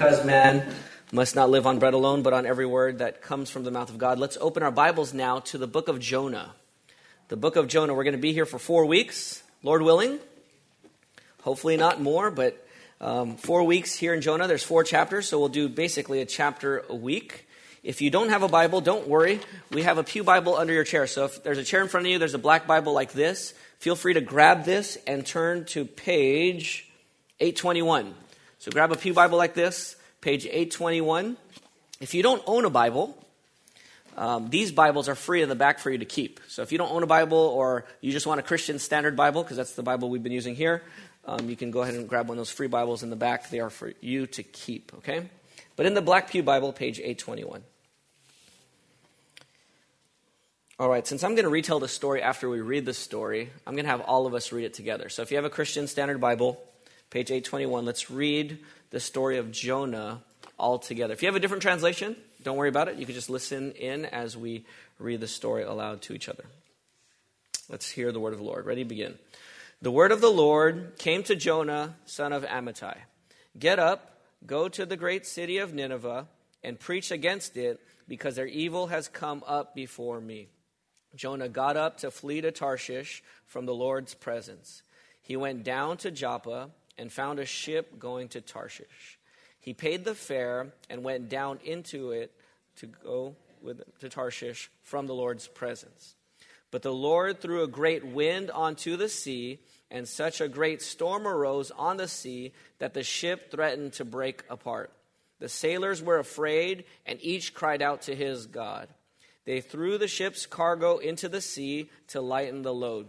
because man must not live on bread alone, but on every word that comes from the mouth of God. Let's open our Bibles now to the book of Jonah. The book of Jonah. We're going to be here for four weeks, Lord willing. Hopefully, not more, but um, four weeks here in Jonah. There's four chapters, so we'll do basically a chapter a week. If you don't have a Bible, don't worry. We have a Pew Bible under your chair. So if there's a chair in front of you, there's a black Bible like this. Feel free to grab this and turn to page 821. So grab a Pew Bible like this, page 821. If you don't own a Bible, um, these Bibles are free in the back for you to keep. So if you don't own a Bible or you just want a Christian Standard Bible, because that's the Bible we've been using here, um, you can go ahead and grab one of those free Bibles in the back. They are for you to keep, okay? But in the Black Pew Bible, page 821. All right, since I'm going to retell the story after we read the story, I'm going to have all of us read it together. So if you have a Christian Standard Bible, page 821. Let's read the story of Jonah all together. If you have a different translation, don't worry about it. You can just listen in as we read the story aloud to each other. Let's hear the word of the Lord. Ready? Begin. The word of the Lord came to Jonah, son of Amittai Get up, go to the great city of Nineveh, and preach against it, because their evil has come up before me. Jonah got up to flee to Tarshish from the Lord's presence. He went down to Joppa and found a ship going to Tarshish. He paid the fare and went down into it to go with, to Tarshish from the Lord's presence. But the Lord threw a great wind onto the sea, and such a great storm arose on the sea that the ship threatened to break apart. The sailors were afraid, and each cried out to his God. They threw the ship's cargo into the sea to lighten the load.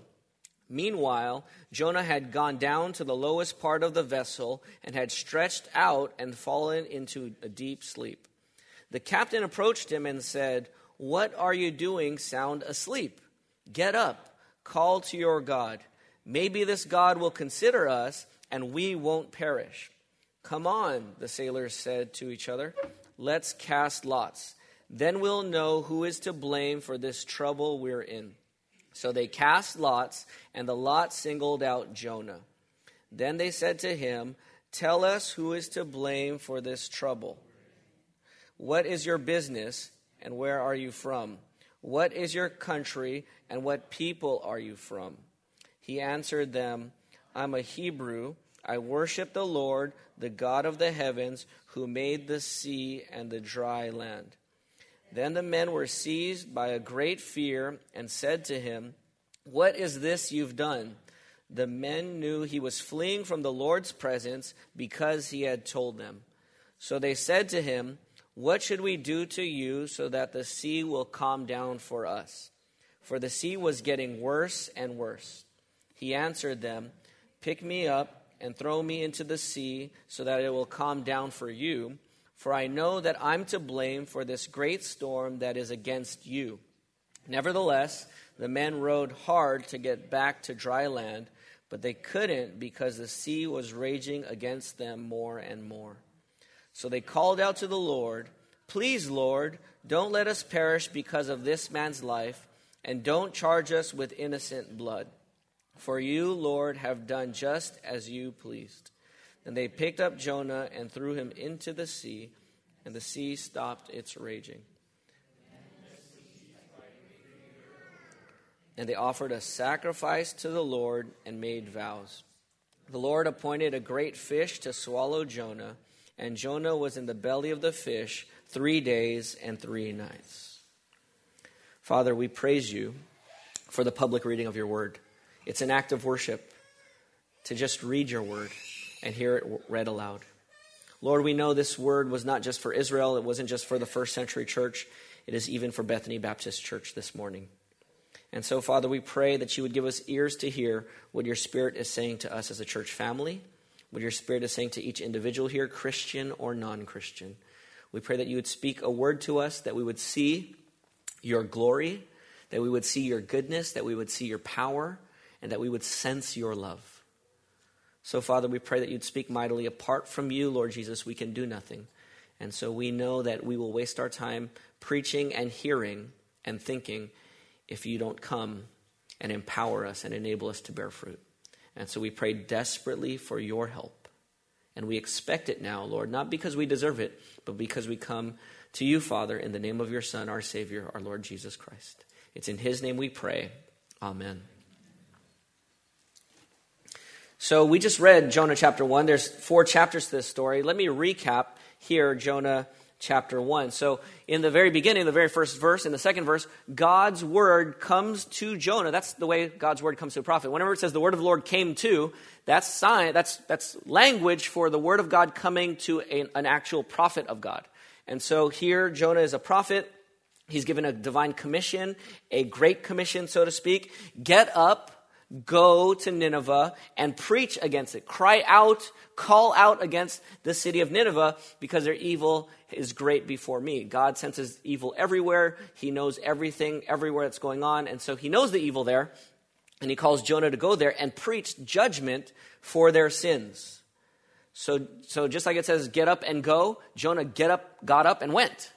Meanwhile, Jonah had gone down to the lowest part of the vessel and had stretched out and fallen into a deep sleep. The captain approached him and said, What are you doing sound asleep? Get up, call to your God. Maybe this God will consider us and we won't perish. Come on, the sailors said to each other. Let's cast lots. Then we'll know who is to blame for this trouble we're in. So they cast lots, and the lot singled out Jonah. Then they said to him, Tell us who is to blame for this trouble. What is your business, and where are you from? What is your country, and what people are you from? He answered them, I'm a Hebrew. I worship the Lord, the God of the heavens, who made the sea and the dry land. Then the men were seized by a great fear and said to him, What is this you've done? The men knew he was fleeing from the Lord's presence because he had told them. So they said to him, What should we do to you so that the sea will calm down for us? For the sea was getting worse and worse. He answered them, Pick me up and throw me into the sea so that it will calm down for you for I know that I'm to blame for this great storm that is against you. Nevertheless, the men rowed hard to get back to dry land, but they couldn't because the sea was raging against them more and more. So they called out to the Lord, Please, Lord, don't let us perish because of this man's life, and don't charge us with innocent blood. For you, Lord, have done just as you pleased. And they picked up Jonah and threw him into the sea, and the sea stopped its raging. And they offered a sacrifice to the Lord and made vows. The Lord appointed a great fish to swallow Jonah, and Jonah was in the belly of the fish three days and three nights. Father, we praise you for the public reading of your word. It's an act of worship to just read your word and hear it read aloud. Lord, we know this word was not just for Israel, it wasn't just for the first century church, it is even for Bethany Baptist Church this morning. And so, Father, we pray that you would give us ears to hear what your Spirit is saying to us as a church family, what your Spirit is saying to each individual here, Christian or non Christian. We pray that you would speak a word to us, that we would see your glory, that we would see your goodness, that we would see your power, and that we would sense your love. So, Father, we pray that you'd speak mightily. Apart from you, Lord Jesus, we can do nothing. And so we know that we will waste our time preaching and hearing and thinking if you don't come and empower us and enable us to bear fruit. And so we pray desperately for your help. And we expect it now, Lord, not because we deserve it, but because we come to you, Father, in the name of your Son, our Savior, our Lord Jesus Christ. It's in his name we pray. Amen. So we just read Jonah chapter 1. There's four chapters to this story. Let me recap here Jonah chapter 1. So, in the very beginning, the very first verse, in the second verse, God's word comes to Jonah. That's the way God's word comes to a prophet. Whenever it says the word of the Lord came to, that's sign, that's, that's language for the word of God coming to an actual prophet of God. And so here, Jonah is a prophet. He's given a divine commission, a great commission, so to speak. Get up Go to Nineveh and preach against it. Cry out, call out against the city of Nineveh because their evil is great before me. God senses evil everywhere. He knows everything, everywhere that's going on. And so he knows the evil there. And he calls Jonah to go there and preach judgment for their sins. So, so just like it says, get up and go, Jonah get up, got up and went.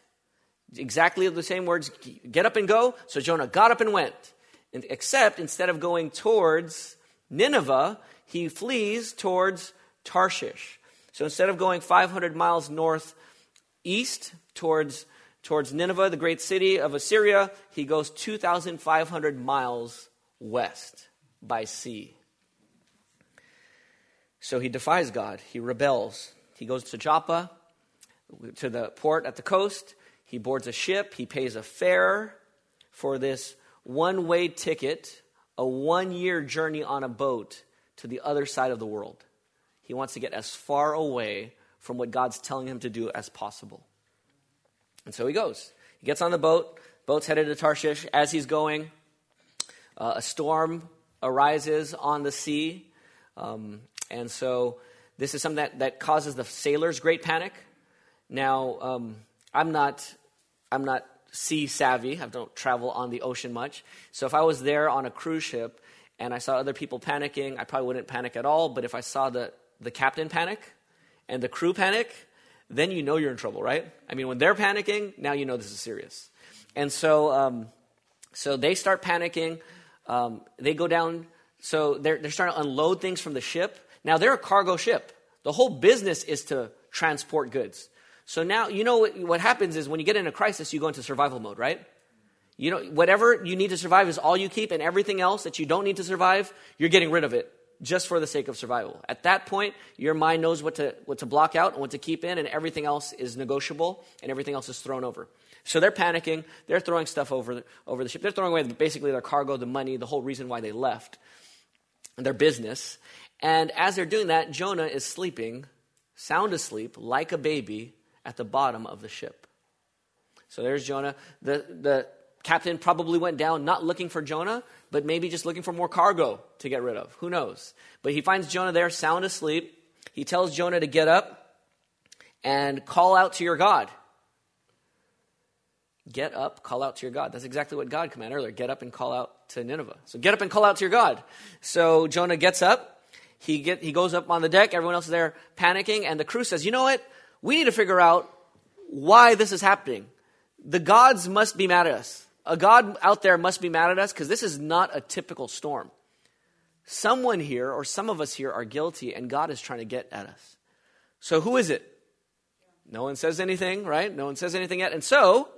Exactly the same words, get up and go. So Jonah got up and went. Except instead of going towards Nineveh, he flees towards Tarshish. So instead of going 500 miles northeast towards, towards Nineveh, the great city of Assyria, he goes 2,500 miles west by sea. So he defies God. He rebels. He goes to Joppa, to the port at the coast. He boards a ship. He pays a fare for this one way ticket, a one year journey on a boat to the other side of the world. He wants to get as far away from what God's telling him to do as possible. And so he goes. He gets on the boat. Boat's headed to Tarshish. As he's going, uh, a storm arises on the sea. Um, and so this is something that, that causes the sailors great panic. Now, um, I'm not, I'm not sea savvy. I don't travel on the ocean much. So if I was there on a cruise ship and I saw other people panicking, I probably wouldn't panic at all. But if I saw the, the captain panic and the crew panic, then you know you're in trouble, right? I mean, when they're panicking, now you know this is serious. And so, um, so they start panicking. Um, they go down. So they're, they're starting to unload things from the ship. Now they're a cargo ship. The whole business is to transport goods. So now, you know what, happens is when you get in a crisis, you go into survival mode, right? You know, whatever you need to survive is all you keep, and everything else that you don't need to survive, you're getting rid of it just for the sake of survival. At that point, your mind knows what to, what to block out and what to keep in, and everything else is negotiable, and everything else is thrown over. So they're panicking. They're throwing stuff over over the ship. They're throwing away basically their cargo, the money, the whole reason why they left, their business. And as they're doing that, Jonah is sleeping, sound asleep, like a baby, at the bottom of the ship. So there's Jonah. The, the captain probably went down not looking for Jonah, but maybe just looking for more cargo to get rid of. Who knows? But he finds Jonah there, sound asleep. He tells Jonah to get up and call out to your God. Get up, call out to your God. That's exactly what God commanded earlier. Get up and call out to Nineveh. So get up and call out to your God. So Jonah gets up. He, get, he goes up on the deck. Everyone else is there panicking. And the crew says, You know what? We need to figure out why this is happening. The gods must be mad at us. A God out there must be mad at us because this is not a typical storm. Someone here, or some of us here, are guilty, and God is trying to get at us. So, who is it? No one says anything, right? No one says anything yet. And so,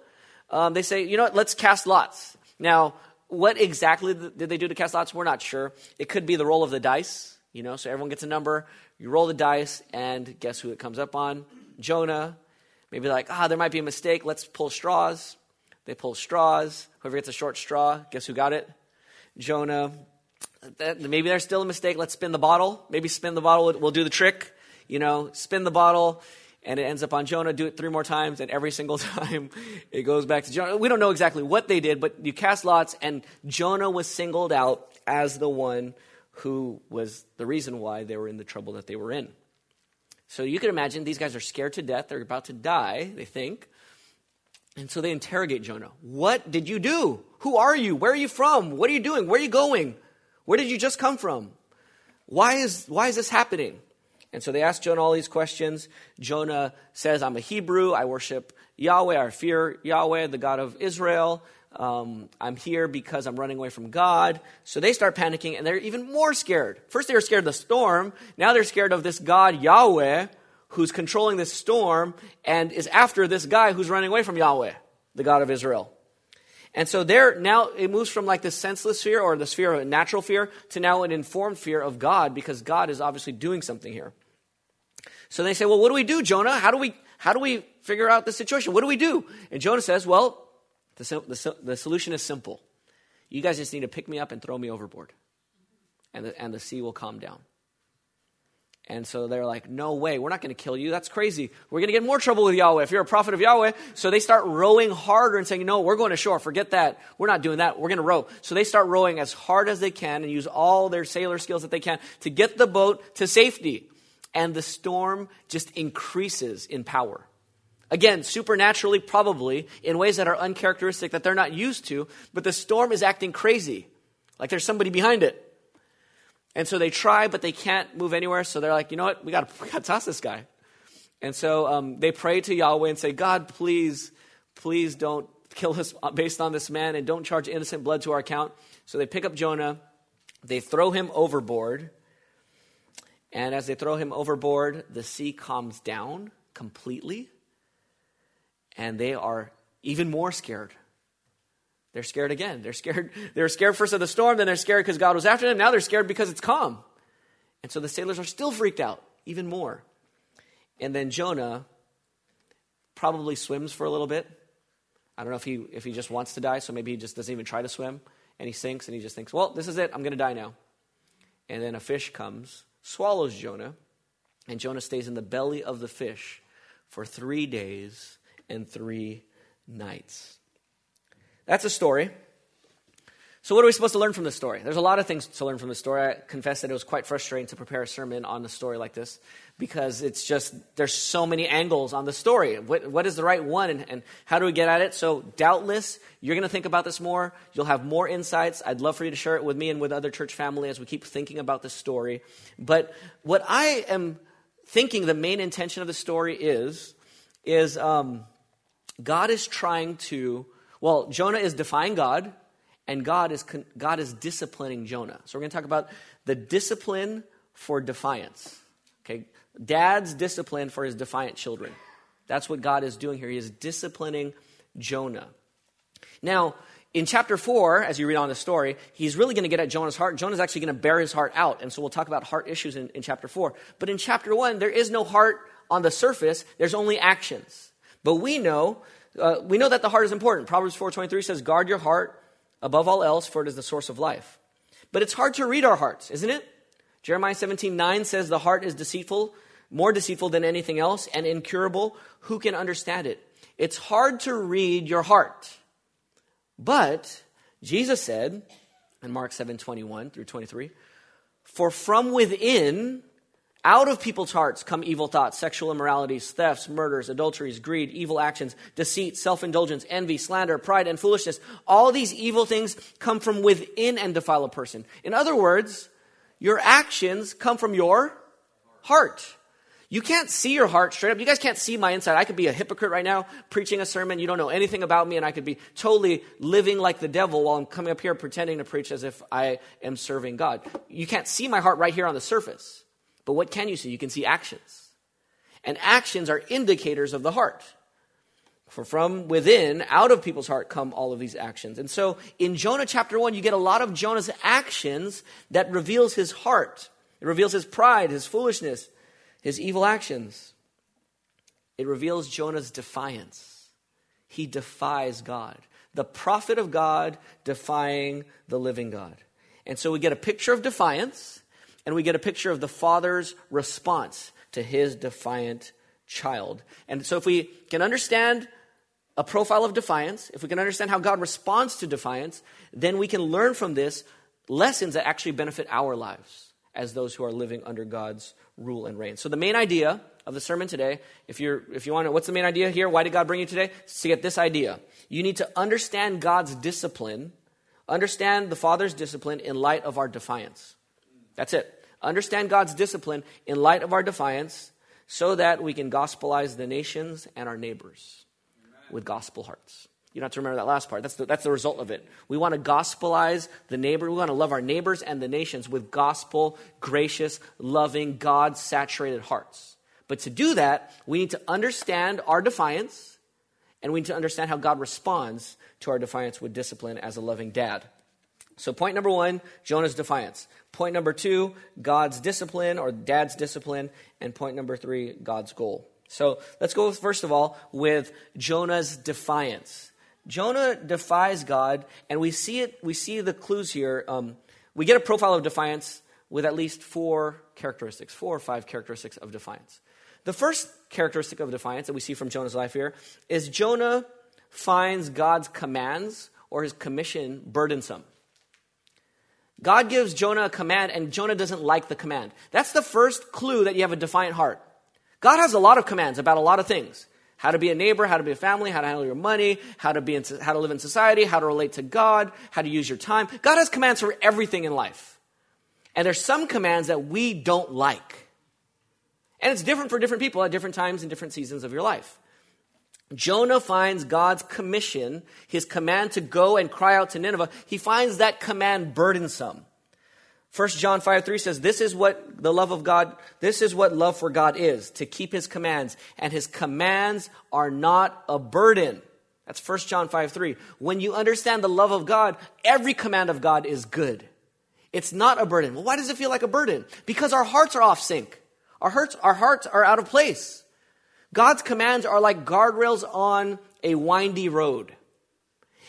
um, they say, you know what, let's cast lots. Now, what exactly did they do to cast lots? We're not sure. It could be the roll of the dice, you know, so everyone gets a number. You roll the dice, and guess who it comes up on? Jonah. Maybe like, ah, there might be a mistake. Let's pull straws. They pull straws. Whoever gets a short straw, guess who got it? Jonah. Maybe there's still a mistake. Let's spin the bottle. Maybe spin the bottle. We'll do the trick. You know, spin the bottle and it ends up on Jonah. Do it three more times, and every single time it goes back to Jonah. We don't know exactly what they did, but you cast lots, and Jonah was singled out as the one who was the reason why they were in the trouble that they were in. So you can imagine these guys are scared to death. They're about to die, they think. And so they interrogate Jonah. What did you do? Who are you? Where are you from? What are you doing? Where are you going? Where did you just come from? Why is, why is this happening? And so they ask Jonah all these questions. Jonah says, I'm a Hebrew. I worship Yahweh. I fear Yahweh, the God of Israel. Um, I'm here because I'm running away from God. So they start panicking and they're even more scared. First, they were scared of the storm. Now they're scared of this God, Yahweh, who's controlling this storm and is after this guy who's running away from Yahweh, the God of Israel. And so there now it moves from like the senseless fear or the sphere of natural fear to now an informed fear of God because God is obviously doing something here. So they say, well, what do we do, Jonah? How do we, how do we figure out the situation? What do we do? And Jonah says, well, the, the, the solution is simple. You guys just need to pick me up and throw me overboard. And the, and the sea will calm down. And so they're like, no way, we're not going to kill you. That's crazy. We're going to get more trouble with Yahweh if you're a prophet of Yahweh. So they start rowing harder and saying, no, we're going to shore. Forget that. We're not doing that. We're going to row. So they start rowing as hard as they can and use all their sailor skills that they can to get the boat to safety. And the storm just increases in power. Again, supernaturally, probably, in ways that are uncharacteristic that they're not used to, but the storm is acting crazy. Like there's somebody behind it. And so they try, but they can't move anywhere. So they're like, you know what? We got we to toss this guy. And so um, they pray to Yahweh and say, God, please, please don't kill us based on this man and don't charge innocent blood to our account. So they pick up Jonah, they throw him overboard. And as they throw him overboard, the sea calms down completely. And they are even more scared they're scared again. They're scared. They were scared first of the storm, then they're scared because God was after them. Now they're scared because it's calm. And so the sailors are still freaked out, even more. And then Jonah probably swims for a little bit. I don't know if he if he just wants to die, so maybe he just doesn't even try to swim, and he sinks, and he just thinks, "Well, this is it. I'm going to die now." And then a fish comes, swallows Jonah, and Jonah stays in the belly of the fish for three days and three nights. That's a story. So, what are we supposed to learn from this story? There's a lot of things to learn from the story. I confess that it was quite frustrating to prepare a sermon on a story like this because it's just, there's so many angles on the story. What, what is the right one and, and how do we get at it? So, doubtless, you're going to think about this more. You'll have more insights. I'd love for you to share it with me and with other church family as we keep thinking about this story. But what I am thinking the main intention of the story is, is um, God is trying to well, Jonah is defying God, and God is, God is disciplining Jonah. So we're going to talk about the discipline for defiance. Okay? Dad's discipline for his defiant children. That's what God is doing here. He is disciplining Jonah. Now, in chapter 4, as you read on the story, he's really going to get at Jonah's heart. Jonah's actually going to bear his heart out. And so we'll talk about heart issues in, in chapter 4. But in chapter 1, there is no heart on the surface, there's only actions. But we know uh, we know that the heart is important. Proverbs 4.23 says, guard your heart above all else, for it is the source of life. But it's hard to read our hearts, isn't it? Jeremiah 17.9 says, the heart is deceitful, more deceitful than anything else, and incurable. Who can understand it? It's hard to read your heart. But Jesus said in Mark 7:21 through 23, "For from within out of people's hearts come evil thoughts, sexual immoralities, thefts, murders, adulteries, greed, evil actions, deceit, self indulgence, envy, slander, pride, and foolishness. All these evil things come from within and defile a person. In other words, your actions come from your heart. You can't see your heart straight up. You guys can't see my inside. I could be a hypocrite right now preaching a sermon. You don't know anything about me, and I could be totally living like the devil while I'm coming up here pretending to preach as if I am serving God. You can't see my heart right here on the surface. But what can you see? You can see actions. And actions are indicators of the heart. For from within, out of people's heart, come all of these actions. And so in Jonah chapter 1, you get a lot of Jonah's actions that reveals his heart. It reveals his pride, his foolishness, his evil actions. It reveals Jonah's defiance. He defies God. The prophet of God defying the living God. And so we get a picture of defiance and we get a picture of the father's response to his defiant child. And so, if we can understand a profile of defiance, if we can understand how God responds to defiance, then we can learn from this lessons that actually benefit our lives as those who are living under God's rule and reign. So, the main idea of the sermon today, if, you're, if you want to, what's the main idea here? Why did God bring you today? It's to get this idea. You need to understand God's discipline, understand the Father's discipline in light of our defiance. That's it. Understand God's discipline in light of our defiance so that we can gospelize the nations and our neighbors with gospel hearts. You don't have to remember that last part. That's the, that's the result of it. We want to gospelize the neighbor. We want to love our neighbors and the nations with gospel, gracious, loving, God saturated hearts. But to do that, we need to understand our defiance and we need to understand how God responds to our defiance with discipline as a loving dad. So, point number one, Jonah's defiance. Point number two, God's discipline or dad's discipline. And point number three, God's goal. So, let's go first of all with Jonah's defiance. Jonah defies God, and we see it. We see the clues here. Um, we get a profile of defiance with at least four characteristics, four or five characteristics of defiance. The first characteristic of defiance that we see from Jonah's life here is Jonah finds God's commands or his commission burdensome. God gives Jonah a command, and Jonah doesn't like the command. That's the first clue that you have a defiant heart. God has a lot of commands about a lot of things how to be a neighbor, how to be a family, how to handle your money, how to, be in, how to live in society, how to relate to God, how to use your time. God has commands for everything in life. And there's some commands that we don't like. And it's different for different people at different times and different seasons of your life. Jonah finds God's commission, his command to go and cry out to Nineveh, he finds that command burdensome. 1 John 5 3 says, This is what the love of God, this is what love for God is, to keep his commands. And his commands are not a burden. That's 1 John 5 3. When you understand the love of God, every command of God is good. It's not a burden. Well, why does it feel like a burden? Because our hearts are off sync. Our hearts, our hearts are out of place. God's commands are like guardrails on a windy road.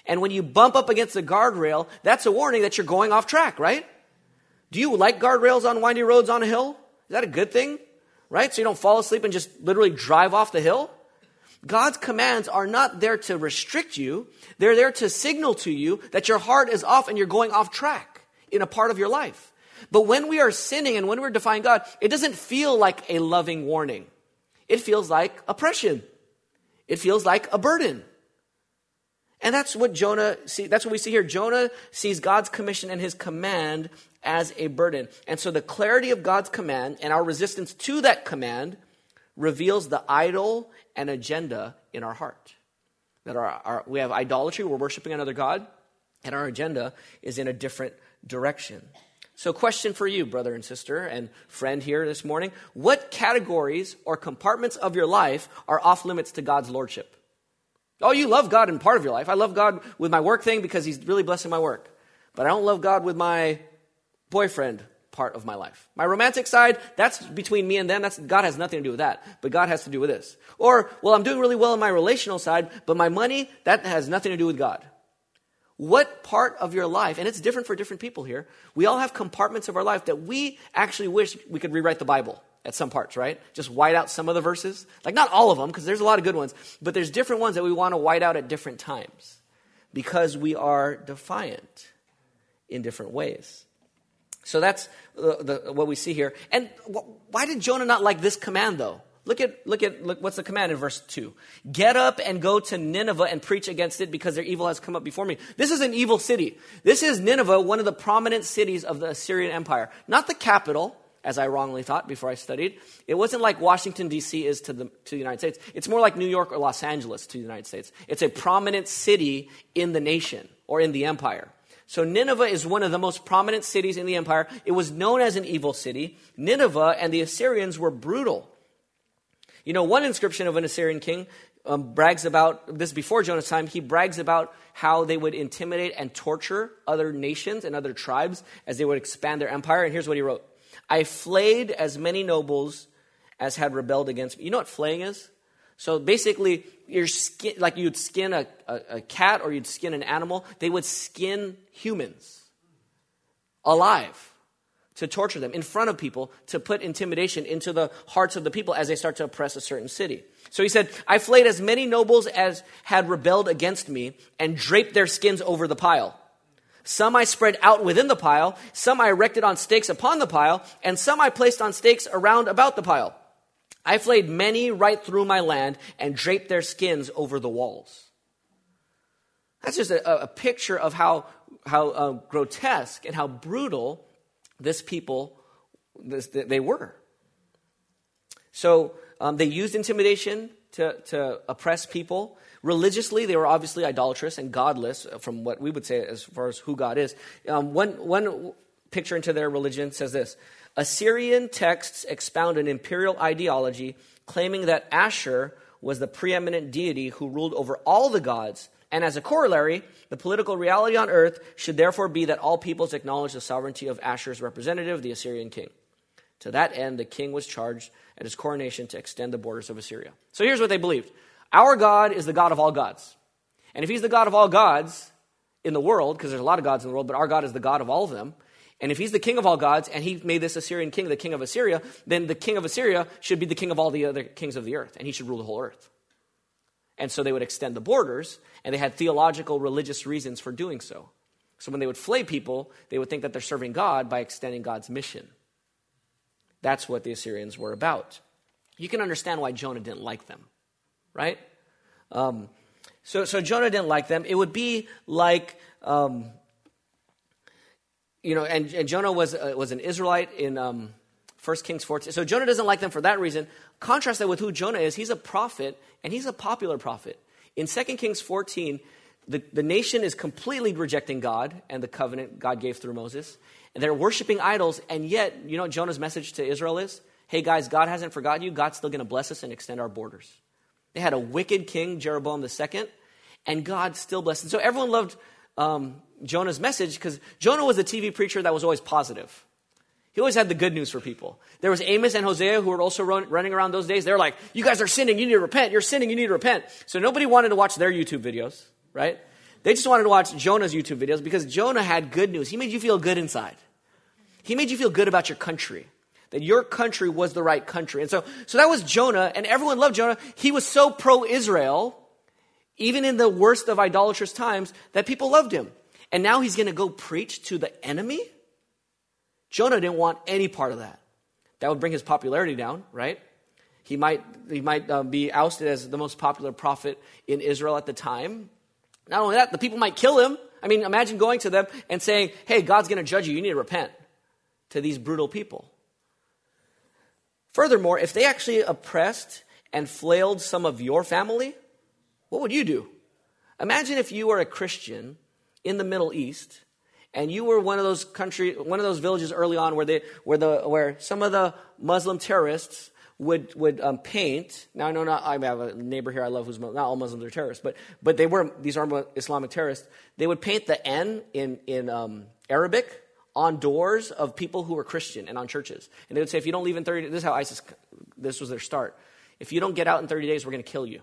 And when you bump up against the guardrail, that's a warning that you're going off track, right? Do you like guardrails on windy roads on a hill? Is that a good thing? Right? So you don't fall asleep and just literally drive off the hill? God's commands are not there to restrict you. They're there to signal to you that your heart is off and you're going off track in a part of your life. But when we are sinning and when we're defying God, it doesn't feel like a loving warning. It feels like oppression. It feels like a burden. And that's what Jonah see, that's what we see here. Jonah sees God's commission and his command as a burden. And so the clarity of God's command and our resistance to that command reveals the idol and agenda in our heart. That our, our, we have idolatry, we're worshiping another God, and our agenda is in a different direction. So, question for you, brother and sister and friend here this morning What categories or compartments of your life are off limits to God's lordship? Oh, you love God in part of your life. I love God with my work thing because He's really blessing my work. But I don't love God with my boyfriend part of my life. My romantic side, that's between me and them. That's, God has nothing to do with that. But God has to do with this. Or, well, I'm doing really well in my relational side, but my money, that has nothing to do with God. What part of your life, and it's different for different people here, we all have compartments of our life that we actually wish we could rewrite the Bible at some parts, right? Just white out some of the verses. Like, not all of them, because there's a lot of good ones, but there's different ones that we want to white out at different times because we are defiant in different ways. So that's the, the, what we see here. And wh- why did Jonah not like this command, though? Look at, look at, look, what's the command in verse 2? Get up and go to Nineveh and preach against it because their evil has come up before me. This is an evil city. This is Nineveh, one of the prominent cities of the Assyrian Empire. Not the capital, as I wrongly thought before I studied. It wasn't like Washington, D.C. is to the, to the United States. It's more like New York or Los Angeles to the United States. It's a prominent city in the nation or in the empire. So Nineveh is one of the most prominent cities in the empire. It was known as an evil city. Nineveh and the Assyrians were brutal. You know, one inscription of an Assyrian king um, brags about this before Jonah's time. He brags about how they would intimidate and torture other nations and other tribes as they would expand their empire. And here's what he wrote I flayed as many nobles as had rebelled against me. You know what flaying is? So basically, your skin, like you'd skin a, a, a cat or you'd skin an animal, they would skin humans alive to torture them in front of people to put intimidation into the hearts of the people as they start to oppress a certain city. So he said, I flayed as many nobles as had rebelled against me and draped their skins over the pile. Some I spread out within the pile, some I erected on stakes upon the pile, and some I placed on stakes around about the pile. I flayed many right through my land and draped their skins over the walls. That's just a, a picture of how, how uh, grotesque and how brutal this people, this, they were. So um, they used intimidation to, to oppress people. Religiously, they were obviously idolatrous and godless, uh, from what we would say as far as who God is. Um, one, one picture into their religion says this Assyrian texts expound an imperial ideology claiming that Ashur was the preeminent deity who ruled over all the gods. And as a corollary, the political reality on earth should therefore be that all peoples acknowledge the sovereignty of Ashur's representative, the Assyrian king. To that end, the king was charged at his coronation to extend the borders of Assyria. So here's what they believed Our God is the God of all gods. And if he's the God of all gods in the world, because there's a lot of gods in the world, but our God is the God of all of them, and if he's the king of all gods and he made this Assyrian king the king of Assyria, then the king of Assyria should be the king of all the other kings of the earth, and he should rule the whole earth. And so they would extend the borders, and they had theological, religious reasons for doing so. So when they would flay people, they would think that they're serving God by extending God's mission. That's what the Assyrians were about. You can understand why Jonah didn't like them, right? Um, so, so Jonah didn't like them. It would be like um, you know, and, and Jonah was, uh, was an Israelite in um, 1 Kings 14. So Jonah doesn't like them for that reason. Contrast that with who Jonah is. He's a prophet, and he's a popular prophet. In 2 Kings 14, the, the nation is completely rejecting God and the covenant God gave through Moses. And they're worshiping idols, and yet, you know Jonah's message to Israel is? Hey guys, God hasn't forgotten you. God's still going to bless us and extend our borders. They had a wicked king, Jeroboam II, and God still blessed. And so everyone loved um, Jonah's message because Jonah was a TV preacher that was always positive. He always had the good news for people. There was Amos and Hosea who were also run, running around those days. They're like, you guys are sinning, you need to repent. You're sinning, you need to repent. So nobody wanted to watch their YouTube videos, right? They just wanted to watch Jonah's YouTube videos because Jonah had good news. He made you feel good inside. He made you feel good about your country. That your country was the right country. And so, so that was Jonah, and everyone loved Jonah. He was so pro Israel even in the worst of idolatrous times, that people loved him. And now he's going to go preach to the enemy? Jonah didn't want any part of that. That would bring his popularity down, right? He might, he might uh, be ousted as the most popular prophet in Israel at the time. Not only that, the people might kill him. I mean, imagine going to them and saying, hey, God's going to judge you. You need to repent to these brutal people. Furthermore, if they actually oppressed and flailed some of your family, what would you do? Imagine if you were a Christian in the Middle East and you were one of those country one of those villages early on where they where the where some of the Muslim terrorists would would um, paint. Now I know not I have a neighbor here I love who's not all Muslims are terrorists, but but they were these are Islamic terrorists. They would paint the N in in um, Arabic on doors of people who were Christian and on churches, and they would say if you don't leave in thirty. This is how ISIS. This was their start. If you don't get out in thirty days, we're going to kill you.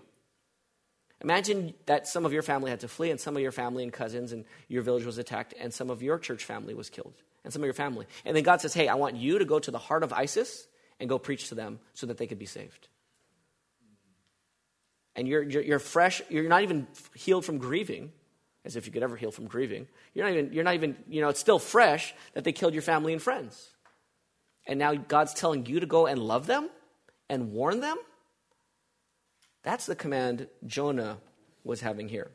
Imagine that some of your family had to flee, and some of your family and cousins and your village was attacked, and some of your church family was killed, and some of your family. And then God says, Hey, I want you to go to the heart of ISIS and go preach to them so that they could be saved. And you're, you're, you're fresh, you're not even healed from grieving, as if you could ever heal from grieving. You're not even, you're not even, you know, it's still fresh that they killed your family and friends. And now God's telling you to go and love them and warn them? That's the command Jonah was having here.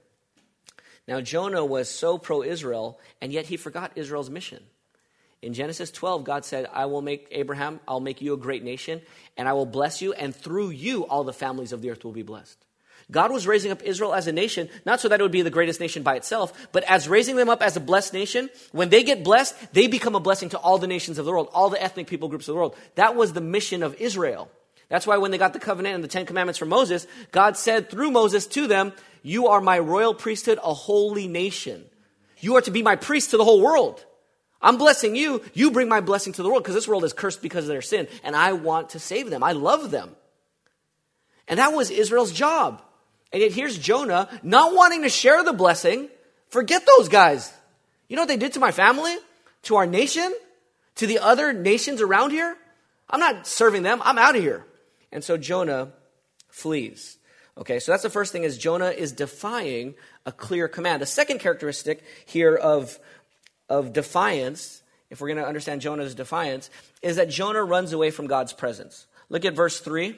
Now, Jonah was so pro Israel, and yet he forgot Israel's mission. In Genesis 12, God said, I will make Abraham, I'll make you a great nation, and I will bless you, and through you all the families of the earth will be blessed. God was raising up Israel as a nation, not so that it would be the greatest nation by itself, but as raising them up as a blessed nation. When they get blessed, they become a blessing to all the nations of the world, all the ethnic people groups of the world. That was the mission of Israel. That's why when they got the covenant and the Ten Commandments from Moses, God said through Moses to them, You are my royal priesthood, a holy nation. You are to be my priest to the whole world. I'm blessing you. You bring my blessing to the world because this world is cursed because of their sin, and I want to save them. I love them. And that was Israel's job. And yet here's Jonah not wanting to share the blessing. Forget those guys. You know what they did to my family? To our nation? To the other nations around here? I'm not serving them. I'm out of here. And so Jonah flees. Okay, so that's the first thing is Jonah is defying a clear command. The second characteristic here of, of defiance, if we're going to understand Jonah's defiance, is that Jonah runs away from God's presence. Look at verse 3.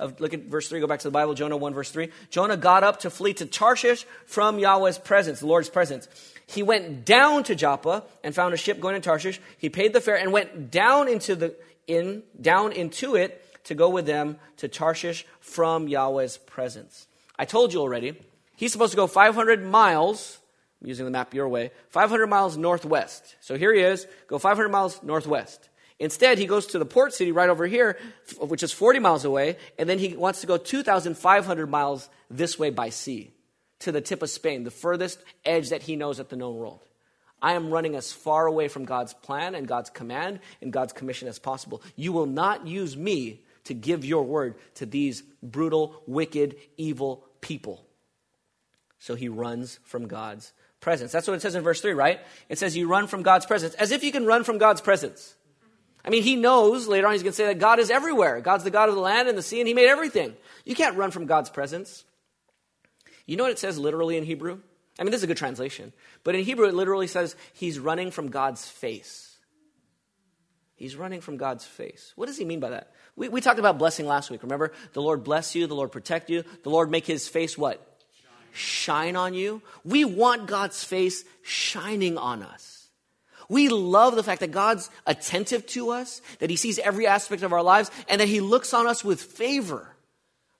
Of, look at verse 3, go back to the Bible, Jonah 1, verse 3. Jonah got up to flee to Tarshish from Yahweh's presence, the Lord's presence. He went down to Joppa and found a ship going to Tarshish. He paid the fare and went down into the in down into it to go with them to Tarshish from Yahweh's presence. I told you already, he's supposed to go 500 miles, I'm using the map your way, 500 miles northwest. So here he is, go 500 miles northwest. Instead, he goes to the port city right over here, which is 40 miles away, and then he wants to go 2,500 miles this way by sea to the tip of Spain, the furthest edge that he knows at the known world. I am running as far away from God's plan and God's command and God's commission as possible. You will not use me to give your word to these brutal, wicked, evil people. So he runs from God's presence. That's what it says in verse 3, right? It says you run from God's presence, as if you can run from God's presence. I mean, he knows later on he's going to say that God is everywhere. God's the God of the land and the sea, and he made everything. You can't run from God's presence. You know what it says literally in Hebrew? I mean, this is a good translation. But in Hebrew, it literally says he's running from God's face. He's running from God's face. What does he mean by that? We, we talked about blessing last week. Remember? The Lord bless you, the Lord protect you, the Lord make his face what? Shine, on you. We want God's face shining on us. We love the fact that God's attentive to us, that He sees every aspect of our lives, and that He looks on us with favor.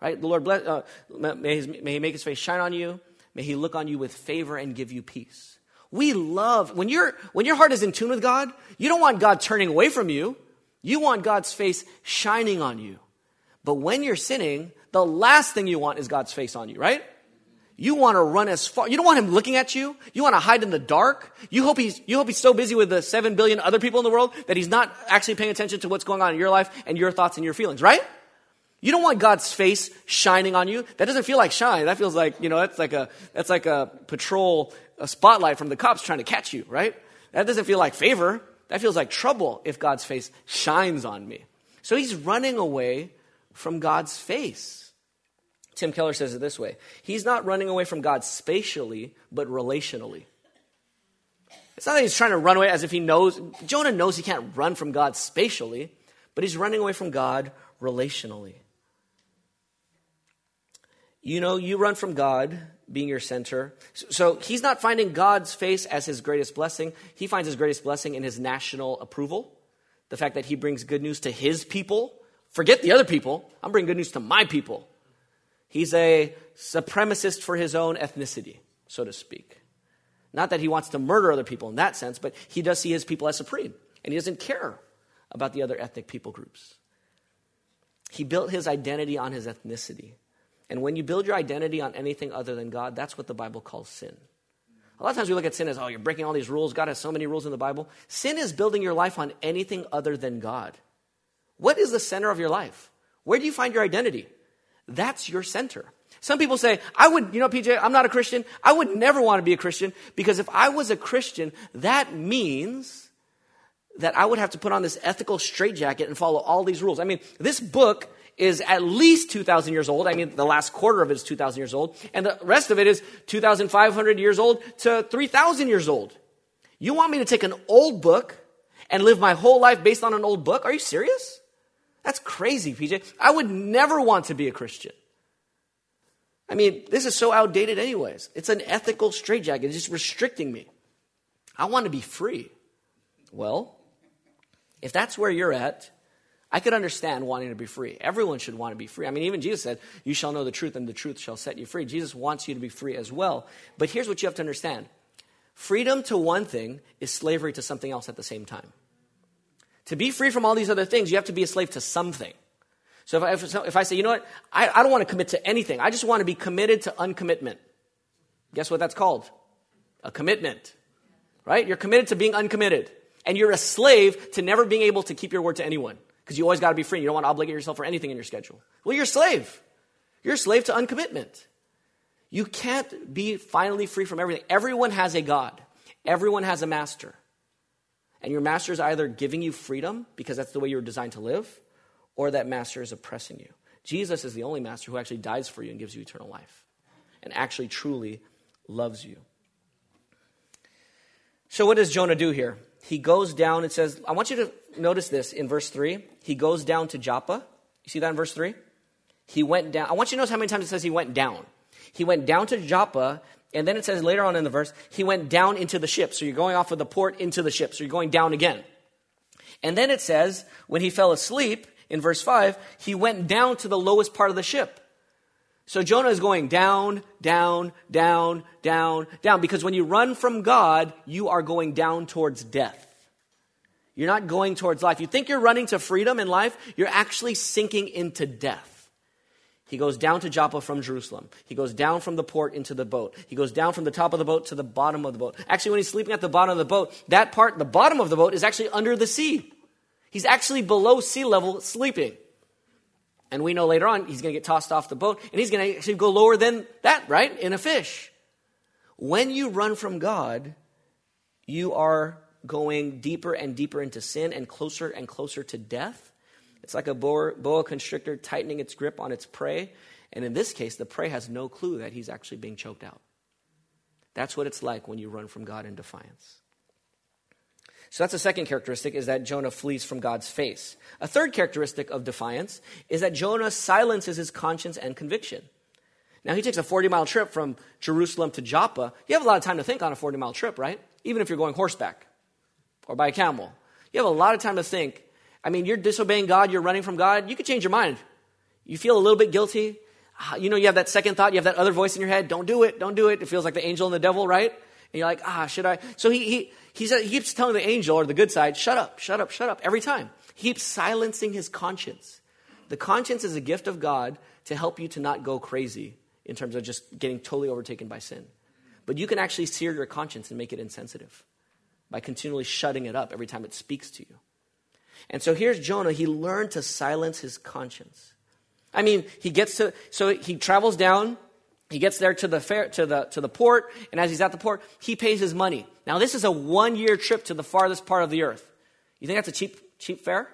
Right? The Lord bless, uh, may, his, may He make His face shine on you. May He look on you with favor and give you peace. We love, when, you when your heart is in tune with God, you don't want God turning away from you. You want God's face shining on you. But when you're sinning, the last thing you want is God's face on you, right? You want to run as far. You don't want him looking at you. You want to hide in the dark. You hope he's, you hope he's so busy with the seven billion other people in the world that he's not actually paying attention to what's going on in your life and your thoughts and your feelings, right? You don't want God's face shining on you. That doesn't feel like shine. That feels like, you know, that's like a, that's like a patrol, a spotlight from the cops trying to catch you, right? That doesn't feel like favor. That feels like trouble if God's face shines on me. So he's running away from God's face. Tim Keller says it this way He's not running away from God spatially, but relationally. It's not that he's trying to run away as if he knows. Jonah knows he can't run from God spatially, but he's running away from God relationally. You know, you run from God being your center. So he's not finding God's face as his greatest blessing. He finds his greatest blessing in his national approval. The fact that he brings good news to his people. Forget the other people. I'm bringing good news to my people. He's a supremacist for his own ethnicity, so to speak. Not that he wants to murder other people in that sense, but he does see his people as supreme. And he doesn't care about the other ethnic people groups. He built his identity on his ethnicity. And when you build your identity on anything other than God, that's what the Bible calls sin. A lot of times we look at sin as, oh, you're breaking all these rules. God has so many rules in the Bible. Sin is building your life on anything other than God. What is the center of your life? Where do you find your identity? That's your center. Some people say, I would, you know, PJ, I'm not a Christian. I would never want to be a Christian because if I was a Christian, that means that I would have to put on this ethical straitjacket and follow all these rules. I mean, this book is at least 2,000 years old. I mean, the last quarter of it is 2,000 years old. And the rest of it is 2,500 years old to 3,000 years old. You want me to take an old book and live my whole life based on an old book? Are you serious? That's crazy, PJ. I would never want to be a Christian. I mean, this is so outdated, anyways. It's an ethical straitjacket, it's just restricting me. I want to be free. Well, if that's where you're at, I could understand wanting to be free. Everyone should want to be free. I mean, even Jesus said, You shall know the truth, and the truth shall set you free. Jesus wants you to be free as well. But here's what you have to understand freedom to one thing is slavery to something else at the same time. To be free from all these other things, you have to be a slave to something. So if I, if, if I say, you know what, I, I don't want to commit to anything, I just want to be committed to uncommitment. Guess what that's called? A commitment. Right? You're committed to being uncommitted. And you're a slave to never being able to keep your word to anyone because you always got to be free. You don't want to obligate yourself for anything in your schedule. Well, you're a slave. You're a slave to uncommitment. You can't be finally free from everything. Everyone has a God, everyone has a master. And your master is either giving you freedom because that's the way you were designed to live, or that master is oppressing you. Jesus is the only master who actually dies for you and gives you eternal life and actually truly loves you. So, what does Jonah do here? He goes down, it says, I want you to notice this in verse 3. He goes down to Joppa. You see that in verse 3? He went down. I want you to notice how many times it says he went down. He went down to Joppa and then it says later on in the verse, he went down into the ship. So you're going off of the port into the ship. So you're going down again. And then it says, when he fell asleep, in verse 5, he went down to the lowest part of the ship. So Jonah is going down, down, down, down, down, because when you run from God, you are going down towards death. You're not going towards life. You think you're running to freedom in life, you're actually sinking into death. He goes down to Joppa from Jerusalem. He goes down from the port into the boat. He goes down from the top of the boat to the bottom of the boat. Actually, when he's sleeping at the bottom of the boat, that part, the bottom of the boat, is actually under the sea. He's actually below sea level sleeping. And we know later on he's going to get tossed off the boat and he's going to actually go lower than that, right? In a fish. When you run from God, you are going deeper and deeper into sin and closer and closer to death. It's like a boa, boa constrictor tightening its grip on its prey. And in this case, the prey has no clue that he's actually being choked out. That's what it's like when you run from God in defiance. So that's the second characteristic is that Jonah flees from God's face. A third characteristic of defiance is that Jonah silences his conscience and conviction. Now he takes a 40 mile trip from Jerusalem to Joppa. You have a lot of time to think on a 40 mile trip, right? Even if you're going horseback or by a camel. You have a lot of time to think I mean, you're disobeying God, you're running from God, you could change your mind. You feel a little bit guilty. Ah, you know, you have that second thought, you have that other voice in your head, don't do it, don't do it. It feels like the angel and the devil, right? And you're like, ah, should I? So he, he, he, said, he keeps telling the angel or the good side, shut up, shut up, shut up, every time. He keeps silencing his conscience. The conscience is a gift of God to help you to not go crazy in terms of just getting totally overtaken by sin. But you can actually sear your conscience and make it insensitive by continually shutting it up every time it speaks to you. And so here's Jonah. He learned to silence his conscience. I mean, he gets to, so he travels down, he gets there to the fair, to the, to the port, and as he's at the port, he pays his money. Now, this is a one year trip to the farthest part of the earth. You think that's a cheap, cheap fare?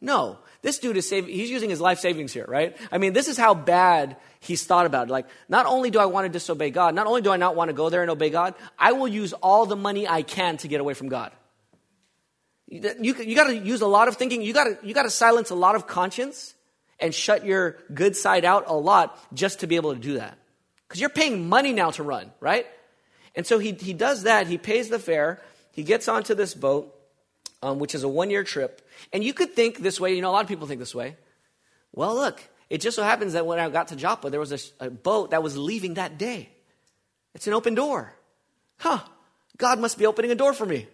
No. This dude is saving, he's using his life savings here, right? I mean, this is how bad he's thought about it. Like, not only do I want to disobey God, not only do I not want to go there and obey God, I will use all the money I can to get away from God. You, you got to use a lot of thinking. You got to you got to silence a lot of conscience and shut your good side out a lot just to be able to do that. Because you're paying money now to run, right? And so he, he does that. He pays the fare. He gets onto this boat, um, which is a one year trip. And you could think this way. You know, a lot of people think this way. Well, look, it just so happens that when I got to Joppa, there was a, a boat that was leaving that day. It's an open door. Huh. God must be opening a door for me.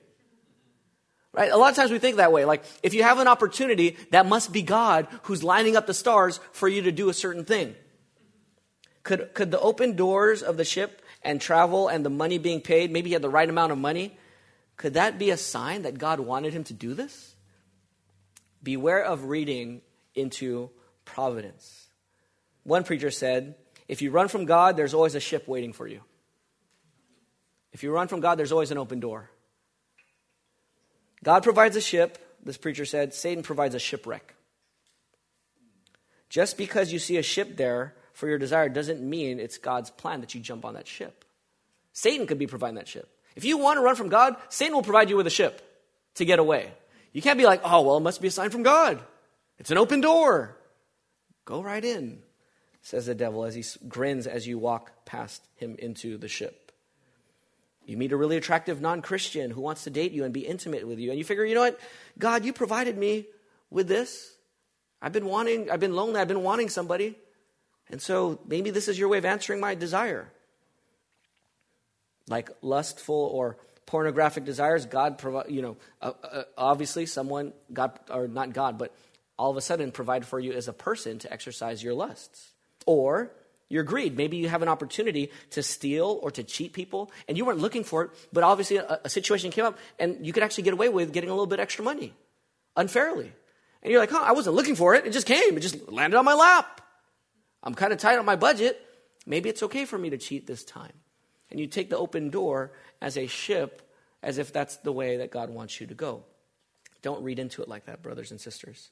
Right? A lot of times we think that way. Like, if you have an opportunity, that must be God who's lining up the stars for you to do a certain thing. Could, could the open doors of the ship and travel and the money being paid, maybe he had the right amount of money, could that be a sign that God wanted him to do this? Beware of reading into providence. One preacher said, if you run from God, there's always a ship waiting for you. If you run from God, there's always an open door. God provides a ship, this preacher said, Satan provides a shipwreck. Just because you see a ship there for your desire doesn't mean it's God's plan that you jump on that ship. Satan could be providing that ship. If you want to run from God, Satan will provide you with a ship to get away. You can't be like, oh, well, it must be a sign from God. It's an open door. Go right in, says the devil as he grins as you walk past him into the ship. You meet a really attractive non Christian who wants to date you and be intimate with you, and you figure, you know what? God, you provided me with this. I've been wanting, I've been lonely, I've been wanting somebody. And so maybe this is your way of answering my desire. Like lustful or pornographic desires, God provide, you know, uh, uh, obviously someone, God, or not God, but all of a sudden provide for you as a person to exercise your lusts. Or your greed. Maybe you have an opportunity to steal or to cheat people, and you weren't looking for it, but obviously a, a, situation came up, and you could actually get away with getting a little bit extra money unfairly. And you're like, huh, I wasn't looking for it. It just came. It just landed on my lap. I'm kind of tight on my budget. Maybe it's okay for me to cheat this time. And you take the open door as a ship, as if that's the way that God wants you to go. Don't read into it like that, brothers and sisters.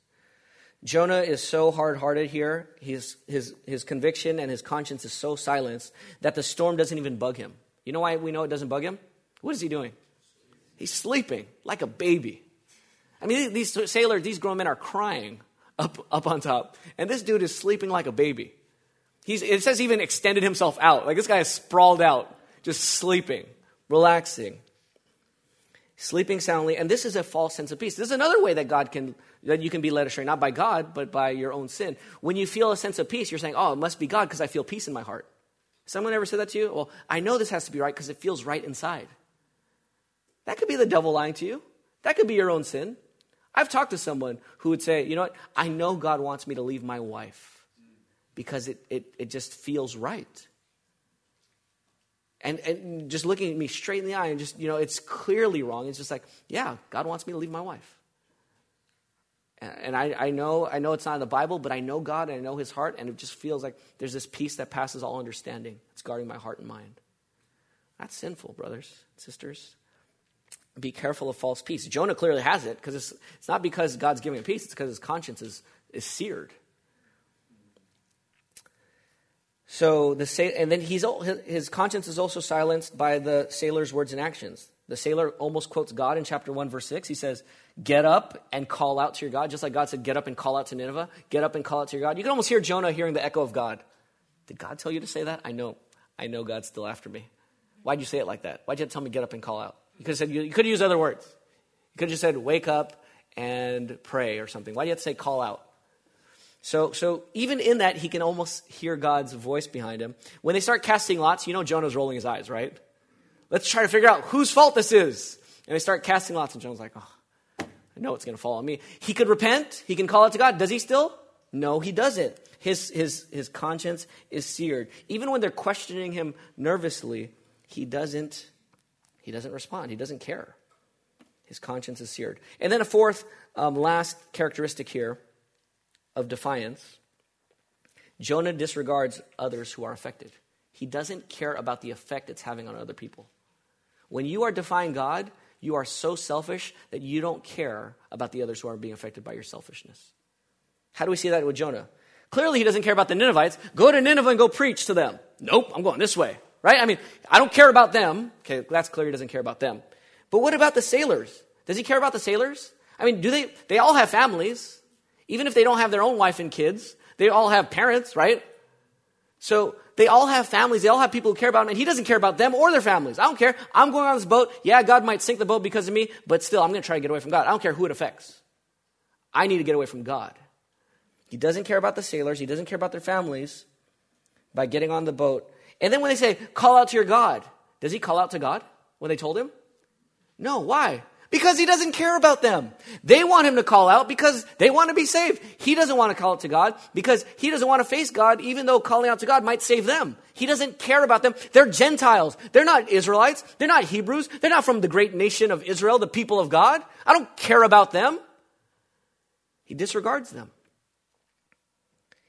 Jonah is so hard hearted here. His, his, his conviction and his conscience is so silenced that the storm doesn't even bug him. You know why we know it doesn't bug him? What is he doing? He's sleeping like a baby. I mean, these sailors, these grown men are crying up, up on top. And this dude is sleeping like a baby. He's, it says even extended himself out. Like this guy is sprawled out, just sleeping, relaxing. sleeping soundly, and this is a false sense of peace. This is another way that God can that you can be led astray, not by God, but by your own sin. When you feel a sense of peace, you're saying, "Oh, it must be God because I feel peace in my heart." Someone ever said that to you? Well, I know this has to be right because it feels right inside. That could be the devil lying to you. That could be your own sin. I've talked to someone who would say, "You know what? I know God wants me to leave my wife because it it, it just feels right." and, and just looking at me straight in the eye and just, you know, it's clearly wrong. It's just like, yeah, God wants me to leave my wife. And, I, I know I know it's not in the Bible, but I know God and I know his heart, and it just feels like there's this peace that passes all understanding. It's guarding my heart and mind. That's sinful, brothers, sisters. Be careful of false peace. Jonah clearly has it because it's, it's not because God's giving him peace, it's because his conscience is, is seared. So the and then he's his conscience is also silenced by the sailor's words and actions. The sailor almost quotes God in chapter 1 verse 6. He says, "Get up and call out to your God," just like God said, "Get up and call out to Nineveh." Get up and call out to your God. You can almost hear Jonah hearing the echo of God. Did God tell you to say that? I know. I know God's still after me. Why'd you say it like that? Why'd you have to tell me get up and call out? You could have said you could have used other words. You could have just said wake up and pray or something. Why do you have to say call out? So, so even in that, he can almost hear God's voice behind him. When they start casting lots, you know Jonah's rolling his eyes, right? Let's try to figure out whose fault this is. And they start casting lots, and Jonah's like, oh, I know it's going to fall on me. He could repent. He can call out to God. Does he still? No, he doesn't. His, his, his conscience is seared. Even when they're questioning him nervously, he doesn't, he doesn't respond. He doesn't care. His conscience is seared. And then a fourth, um, last characteristic here of defiance, Jonah disregards others who are affected. He doesn't care about the effect it's having on other people. When you are defying God, you are so selfish that you don't care about the others who are being affected by your selfishness. How do we see that with Jonah? Clearly, he doesn't care about the Ninevites. Go to Nineveh and go preach to them. Nope, I'm going this way. Right? I mean, I don't care about them. Okay, that's clear he doesn't care about them. But what about the sailors? Does he care about the sailors? I mean, do they, they all have families. Even if they don't have their own wife and kids, they all have parents, right? So they all have families. They all have people who care about them, and he doesn't care about them or their families. I don't care. I'm going on this boat. Yeah, God might sink the boat because of me, but still, I'm going to try to get away from God. I don't care who it affects. I need to get away from God. He doesn't care about the sailors. He doesn't care about their families by getting on the boat. And then when they say, call out to your God, does he call out to God when they told him? No. Why? Because he doesn't care about them. They want him to call out because they want to be saved. He doesn't want to call out to God because he doesn't want to face God, even though calling out to God might save them. He doesn't care about them. They're Gentiles. They're not Israelites. They're not Hebrews. They're not from the great nation of Israel, the people of God. I don't care about them. He disregards them.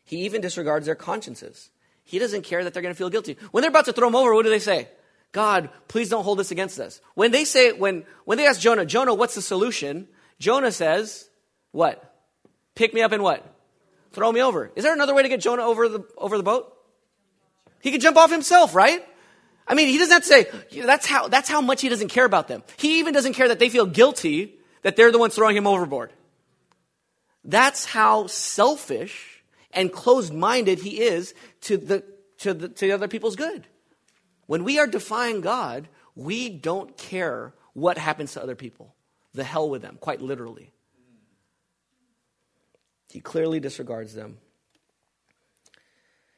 He even disregards their consciences. He doesn't care that they're going to feel guilty. When they're about to throw him over, what do they say? God, please don't hold this against us. When they say, when, when they ask Jonah, Jonah, what's the solution? Jonah says, what? Pick me up and what? Throw me over. Is there another way to get Jonah over the, over the boat? He could jump off himself, right? I mean, he doesn't have to say, that's how, that's how much he doesn't care about them. He even doesn't care that they feel guilty that they're the ones throwing him overboard. That's how selfish and closed minded he is to the, to the, to other people's good. When we are defying God, we don't care what happens to other people. The hell with them, quite literally. He clearly disregards them.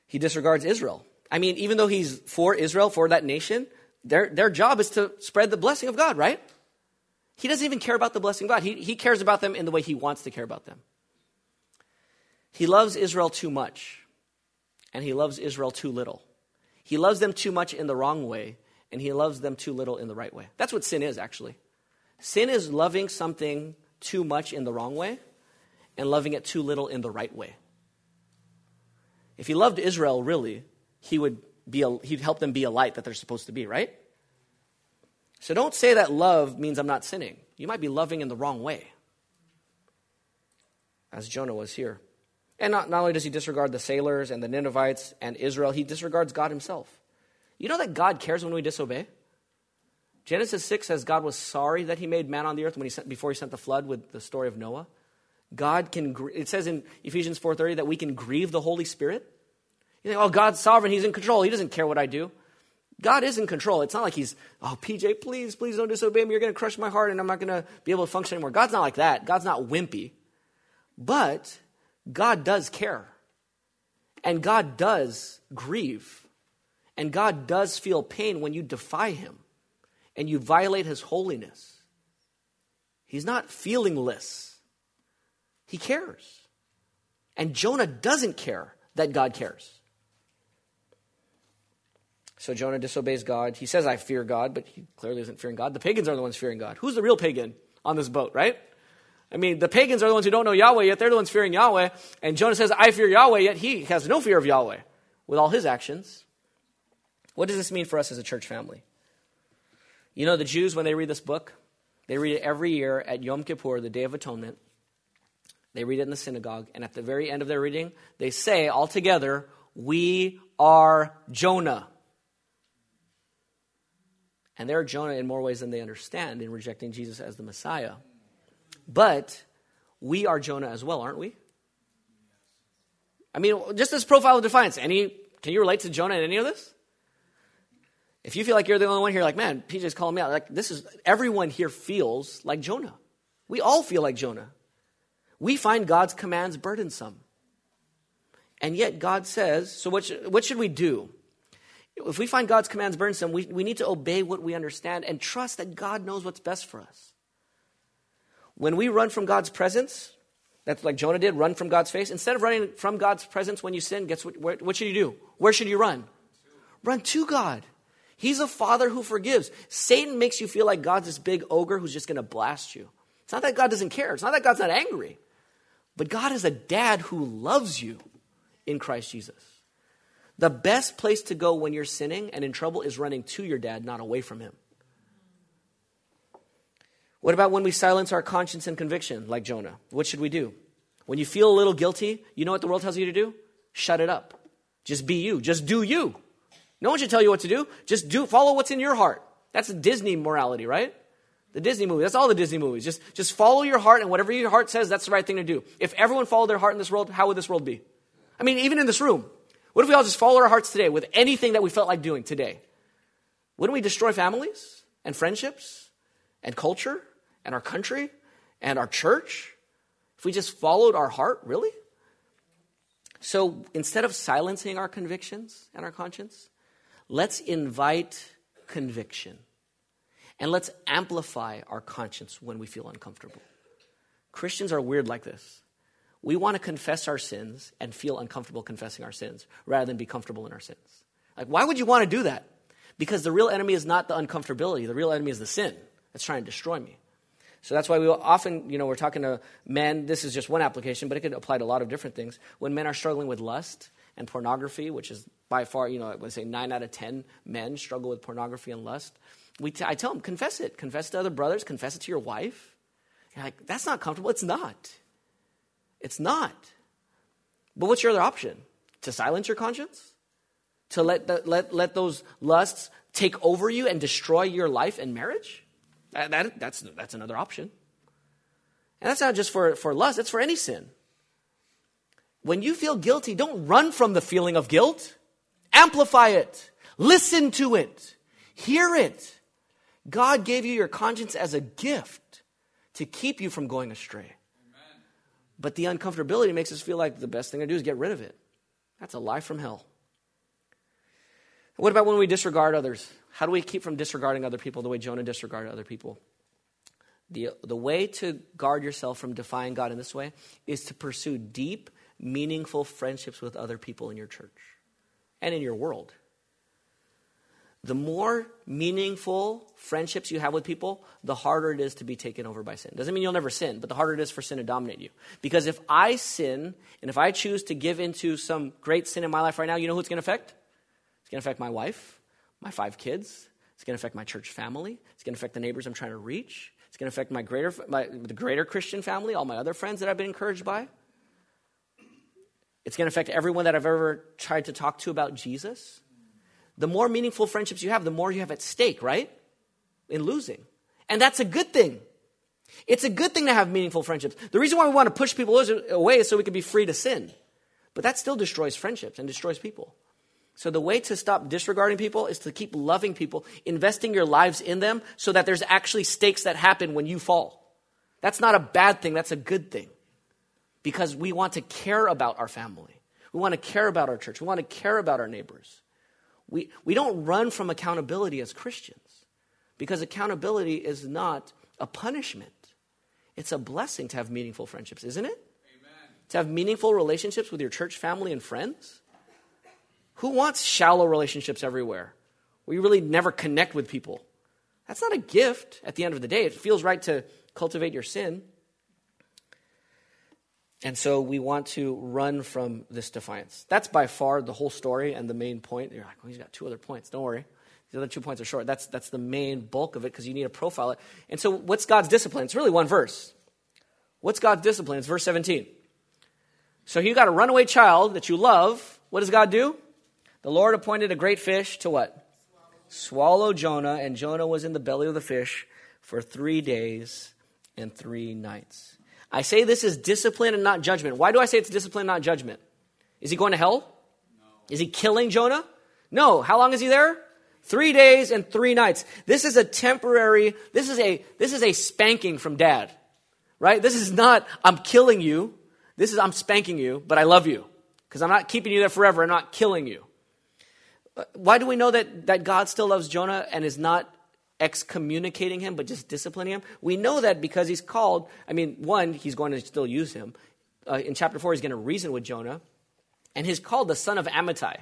He disregards Israel. I mean, even though he's for Israel, for that nation, their, their job is to spread the blessing of God, right? He doesn't even care about the blessing of God. He, he cares about them in the way he wants to care about them. He loves Israel too much, and he loves Israel too little. He loves them too much in the wrong way, and he loves them too little in the right way. That's what sin is, actually. Sin is loving something too much in the wrong way and loving it too little in the right way. If he loved Israel really, he would be a, he'd help them be a light that they're supposed to be, right? So don't say that love means I'm not sinning. You might be loving in the wrong way, as Jonah was here. And not, not only does he disregard the sailors and the Ninevites and Israel, he disregards God himself. You know that God cares when we disobey? Genesis 6 says God was sorry that he made man on the earth when he sent, before he sent the flood with the story of Noah. God can, it says in Ephesians 4.30 that we can grieve the Holy Spirit. You think, oh, God's sovereign, he's in control, he doesn't care what I do. God is in control. It's not like he's, oh, PJ, please, please don't disobey me. You're going to crush my heart and I'm not going to be able to function anymore. God's not like that. God's not wimpy. But God does care. And God does grieve. And God does feel pain when you defy him and you violate his holiness. He's not feelingless, he cares. And Jonah doesn't care that God cares. So Jonah disobeys God. He says, I fear God, but he clearly isn't fearing God. The pagans are the ones fearing God. Who's the real pagan on this boat, right? I mean, the pagans are the ones who don't know Yahweh, yet they're the ones fearing Yahweh. And Jonah says, I fear Yahweh, yet he has no fear of Yahweh with all his actions. What does this mean for us as a church family? You know, the Jews, when they read this book, they read it every year at Yom Kippur, the Day of Atonement. They read it in the synagogue, and at the very end of their reading, they say all together, We are Jonah. And they're Jonah in more ways than they understand in rejecting Jesus as the Messiah. But we are Jonah as well, aren't we? I mean, just this profile of defiance, any can you relate to Jonah in any of this? If you feel like you're the only one here, like, man, PJ's calling me out. Like, this is everyone here feels like Jonah. We all feel like Jonah. We find God's commands burdensome. And yet God says, so what should, what should we do? If we find God's commands burdensome, we, we need to obey what we understand and trust that God knows what's best for us. When we run from God's presence, that's like Jonah did, run from God's face. Instead of running from God's presence when you sin, guess what, where, what should you do? Where should you run? Run to God. He's a father who forgives. Satan makes you feel like God's this big ogre who's just going to blast you. It's not that God doesn't care. It's not that God's not angry. But God is a dad who loves you in Christ Jesus. The best place to go when you're sinning and in trouble is running to your dad, not away from him. What about when we silence our conscience and conviction, like Jonah? What should we do? When you feel a little guilty, you know what the world tells you to do? Shut it up. Just be you. Just do you. No one should tell you what to do. Just do follow what's in your heart. That's Disney morality, right? The Disney movie. That's all the Disney movies. Just, just follow your heart, and whatever your heart says, that's the right thing to do. If everyone followed their heart in this world, how would this world be? I mean, even in this room. What if we all just follow our hearts today with anything that we felt like doing today? Wouldn't we destroy families and friendships and culture and our country and our church if we just followed our heart? Really? So instead of silencing our convictions and our conscience, Let's invite conviction. And let's amplify our conscience when we feel uncomfortable. Christians are weird like this. We want to confess our sins and feel uncomfortable confessing our sins rather than be comfortable in our sins. Like, why would you want to do that? Because the real enemy is not the uncomfortability, the real enemy is the sin that's trying to destroy me. So that's why we often, you know, we're talking to men. This is just one application, but it could apply to a lot of different things. When men are struggling with lust and pornography, which is by far, you know, I would say nine out of ten men struggle with pornography and lust. We t- I tell them, confess it. Confess it to other brothers. Confess it to your wife. You're like, that's not comfortable. It's not. It's not. But what's your other option? To silence your conscience? To let, the, let, let those lusts take over you and destroy your life and marriage? That, that, that's, that's another option. And that's not just for, for lust, it's for any sin. When you feel guilty, don't run from the feeling of guilt. Amplify it. Listen to it. Hear it. God gave you your conscience as a gift to keep you from going astray. Amen. But the uncomfortability makes us feel like the best thing to do is get rid of it. That's a lie from hell. What about when we disregard others? How do we keep from disregarding other people the way Jonah disregarded other people? The, the way to guard yourself from defying God in this way is to pursue deep, meaningful friendships with other people in your church and in your world. The more meaningful friendships you have with people, the harder it is to be taken over by sin. Doesn't mean you'll never sin, but the harder it is for sin to dominate you. Because if I sin, and if I choose to give into some great sin in my life right now, you know who it's going to affect? It's going to affect my wife, my five kids. It's going to affect my church family. It's going to affect the neighbors I'm trying to reach. It's going to affect my greater, my, the greater Christian family, all my other friends that I've been encouraged by. It's going to affect everyone that I've ever tried to talk to about Jesus. The more meaningful friendships you have, the more you have at stake, right? In losing. And that's a good thing. It's a good thing to have meaningful friendships. The reason why we want to push people away is so we can be free to sin. But that still destroys friendships and destroys people. So, the way to stop disregarding people is to keep loving people, investing your lives in them so that there's actually stakes that happen when you fall. That's not a bad thing, that's a good thing. Because we want to care about our family, we want to care about our church, we want to care about our neighbors. We, we don't run from accountability as Christians because accountability is not a punishment. It's a blessing to have meaningful friendships, isn't it? Amen. To have meaningful relationships with your church family and friends. Who wants shallow relationships everywhere where you really never connect with people? That's not a gift at the end of the day. It feels right to cultivate your sin. And so we want to run from this defiance. That's by far the whole story and the main point. You're like, well, he's got two other points. Don't worry. The other two points are short. That's, that's the main bulk of it because you need to profile it. And so, what's God's discipline? It's really one verse. What's God's discipline? It's verse 17. So, you got a runaway child that you love. What does God do? The Lord appointed a great fish to what? Swallow Jonah, and Jonah was in the belly of the fish for three days and three nights. I say this is discipline and not judgment. Why do I say it's discipline, and not judgment? Is he going to hell? No. Is he killing Jonah? No. How long is he there? Three days and three nights. This is a temporary, this is a, this is a spanking from dad, right? This is not, I'm killing you. This is, I'm spanking you, but I love you. Because I'm not keeping you there forever. I'm not killing you. Why do we know that, that God still loves Jonah and is not excommunicating him, but just disciplining him? We know that because he's called, I mean, one, he's going to still use him. Uh, in chapter 4, he's going to reason with Jonah. And he's called the son of Amittai.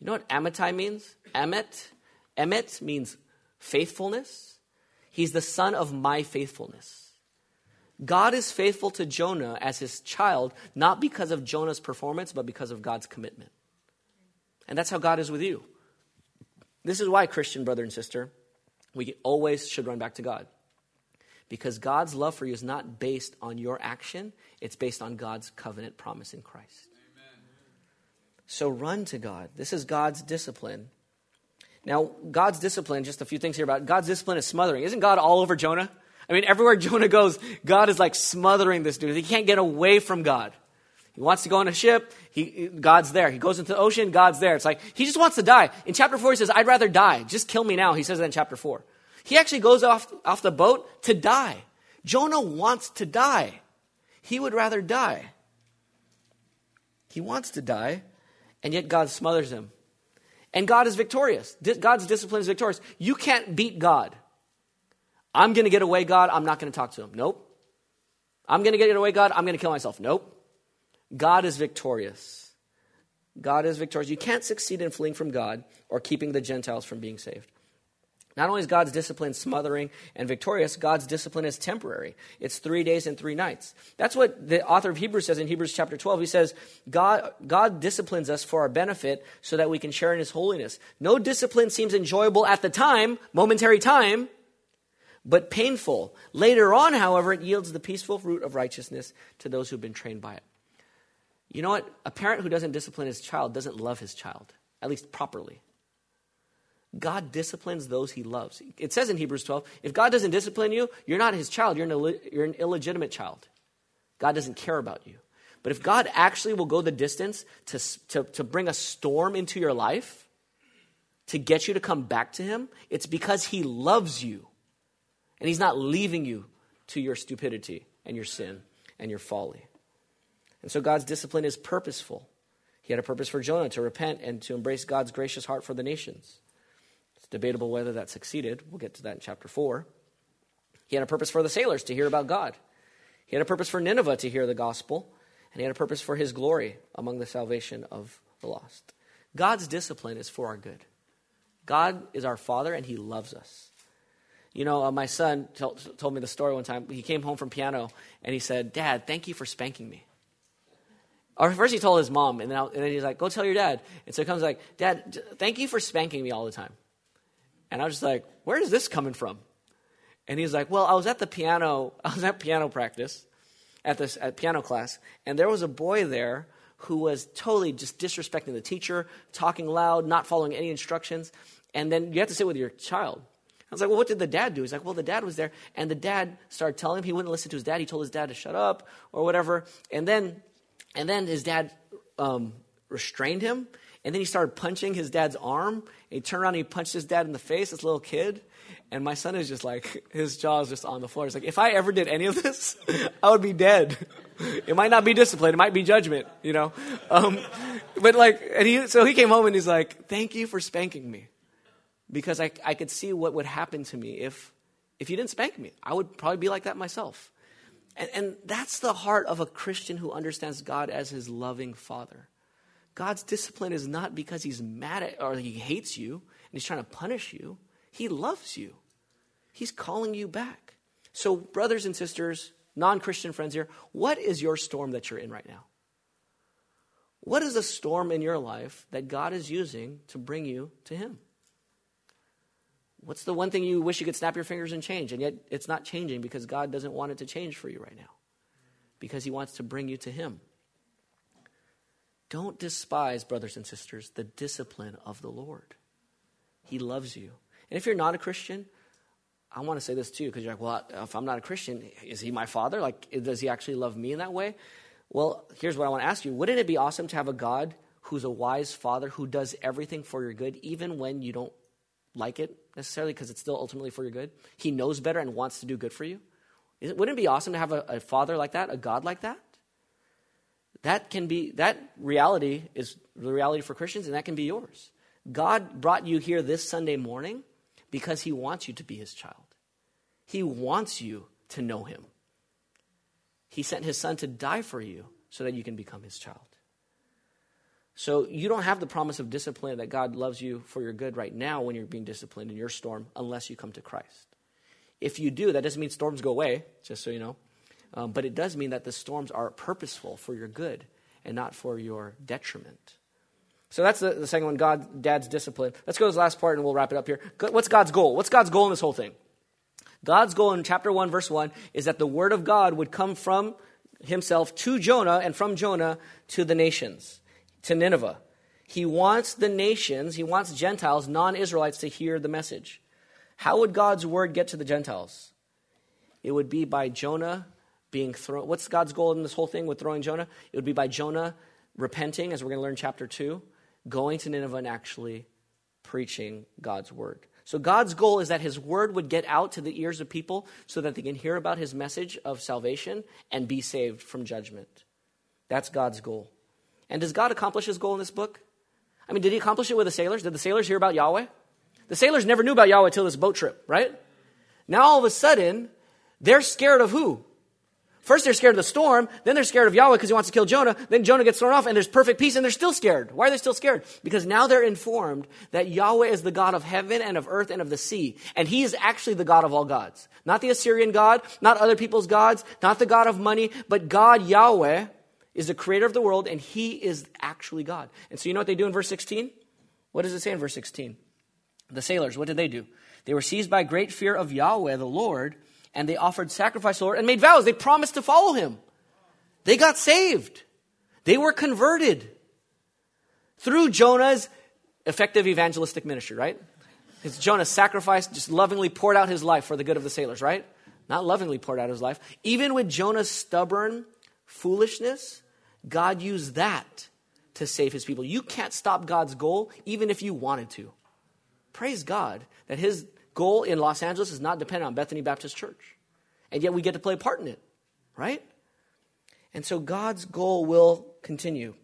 You know what Amittai means? Emet. Emet means faithfulness. He's the son of my faithfulness. God is faithful to Jonah as his child, not because of Jonah's performance, but because of God's commitment. And that's how God is with you. This is why, Christian brother and sister, we always should run back to God. Because God's love for you is not based on your action, it's based on God's covenant promise in Christ. So run to God. This is God's discipline. Now, God's discipline, just a few things here about God's discipline is smothering. Isn't God all over Jonah? I mean, everywhere Jonah goes, God is like smothering this dude. He can't get away from God. He wants to go on a ship, he, God's there. He goes into the ocean, God's there. It's like, he just wants to die. In chapter 4, he says, I'd rather die. Just kill me now. He says that in chapter 4. He actually goes off, off the boat to die. Jonah wants to die. He would rather die. He wants to die and yet God smothers him. And God is victorious. God's discipline is victorious. You can't beat God. I'm going to get away, God. I'm not going to talk to him. Nope. I'm going to get away, God. I'm going to kill myself. Nope. God is victorious. God is victorious. You can't succeed in fleeing from God or keeping the Gentiles from being saved. Not only is God's discipline smothering and victorious, God's discipline is temporary. It's three days and three nights. That's what the author of Hebrews says in Hebrews chapter 12. He says, God, God disciplines us for our benefit so that we can share in his holiness. No discipline seems enjoyable at the time, momentary time, but painful. Later on, however, it yields the peaceful fruit of righteousness to those who've been trained by it. You know what? A parent who doesn't discipline his child doesn't love his child, at least properly. God disciplines those he loves. It says in Hebrews 12 if God doesn't discipline you, you're not his child, you're an, you're an illegitimate child. God doesn't care about you. But if God actually will go the distance to, to, to bring a storm into your life, to get you to come back to him, it's because he loves you. And he's not leaving you to your stupidity and your sin and your folly. And so God's discipline is purposeful. He had a purpose for Jonah to repent and to embrace God's gracious heart for the nations. It's debatable whether that succeeded. We'll get to that in chapter 4. He had a purpose for the sailors to hear about God. He had a purpose for Nineveh to hear the gospel, and he had a purpose for his glory among the salvation of the lost. God's discipline is for our good. God is our Father, and He loves us. You know, uh, my son t- told me the story one time. He came home from piano, and he said, Dad, thank you for spanking me. Or first he told his mom, and then, and then he's like, go tell your dad. And so he comes like, Dad, thank you for spanking me all the time. And I was just like, where is this coming from? And he's like, well, I was at the piano, I was at piano practice, at this at piano class, and there was a boy there who was totally just disrespecting the teacher, talking loud, not following any instructions. And then you have to sit with your child. I was like, well, what did the dad do? He's like, well, the dad was there. And the dad started telling him he wouldn't listen to his dad. He told his dad to shut up or whatever. And then, and then his dad um, restrained him And then he started punching his dad's arm. He turned around and he punched his dad in the face, this little kid. And my son is just like, his jaw is just on the floor. He's like, if I ever did any of this, I would be dead. It might not be discipline. It might be judgment, you know? Um, but like, and he, so he came home and he's like, thank you for spanking me. Because I, I could see what would happen to me if, if you didn't spank me. I would probably be like that myself. And, and that's the heart of a Christian who understands God as his loving father. God's discipline is not because he's mad at or he hates you and he's trying to punish you. He loves you. He's calling you back. So, brothers and sisters, non Christian friends here, what is your storm that you're in right now? What is a storm in your life that God is using to bring you to Him? What's the one thing you wish you could snap your fingers and change, and yet it's not changing because God doesn't want it to change for you right now? Because He wants to bring you to Him. Don't despise, brothers and sisters, the discipline of the Lord. He loves you. And if you're not a Christian, I want to say this too, because you're like, well, if I'm not a Christian, is he my father? Like, does he actually love me in that way? Well, here's what I want to ask you Wouldn't it be awesome to have a God who's a wise father who does everything for your good, even when you don't like it necessarily, because it's still ultimately for your good? He knows better and wants to do good for you. Wouldn't it be awesome to have a, a father like that, a God like that? That can be, that reality is the reality for Christians, and that can be yours. God brought you here this Sunday morning because he wants you to be his child. He wants you to know him. He sent his son to die for you so that you can become his child. So you don't have the promise of discipline that God loves you for your good right now when you're being disciplined in your storm unless you come to Christ. If you do, that doesn't mean storms go away, just so you know. Um, but it does mean that the storms are purposeful for your good and not for your detriment. So that's the, the second one, God, Dad's discipline. Let's go to the last part and we'll wrap it up here. What's God's goal? What's God's goal in this whole thing? God's goal in chapter 1, verse 1 is that the word of God would come from himself to Jonah and from Jonah to the nations, to Nineveh. He wants the nations, he wants Gentiles, non Israelites, to hear the message. How would God's word get to the Gentiles? It would be by Jonah being thrown. What's God's goal in this whole thing with throwing Jonah? It would be by Jonah repenting, as we're going to learn chapter 2, going to Nineveh and actually preaching God's word. So God's goal is that his word would get out to the ears of people so that they can hear about his message of salvation and be saved from judgment. That's God's goal. And does God accomplish his goal in this book? I mean, did he accomplish it with the sailors? Did the sailors hear about Yahweh? The sailors never knew about Yahweh till this boat trip, right? Now all of a sudden, they're scared of who? First, they're scared of the storm. Then they're scared of Yahweh because he wants to kill Jonah. Then Jonah gets thrown off and there's perfect peace and they're still scared. Why are they still scared? Because now they're informed that Yahweh is the God of heaven and of earth and of the sea. And he is actually the God of all gods. Not the Assyrian God, not other people's gods, not the God of money, but God, Yahweh, is the creator of the world and he is actually God. And so you know what they do in verse 16? What does it say in verse 16? The sailors, what did they do? They were seized by great fear of Yahweh, the Lord, and they offered sacrifice to the Lord and made vows. They promised to follow him. They got saved. They were converted through Jonah's effective evangelistic ministry, right? Because Jonah sacrificed, just lovingly poured out his life for the good of the sailors, right? Not lovingly poured out his life. Even with Jonah's stubborn foolishness, God used that to save his people. You can't stop God's goal, even if you wanted to. Praise God that his goal in Los Angeles is not dependent on Bethany Baptist Church. And yet we get to play a part in it, right? And so God's goal will continue.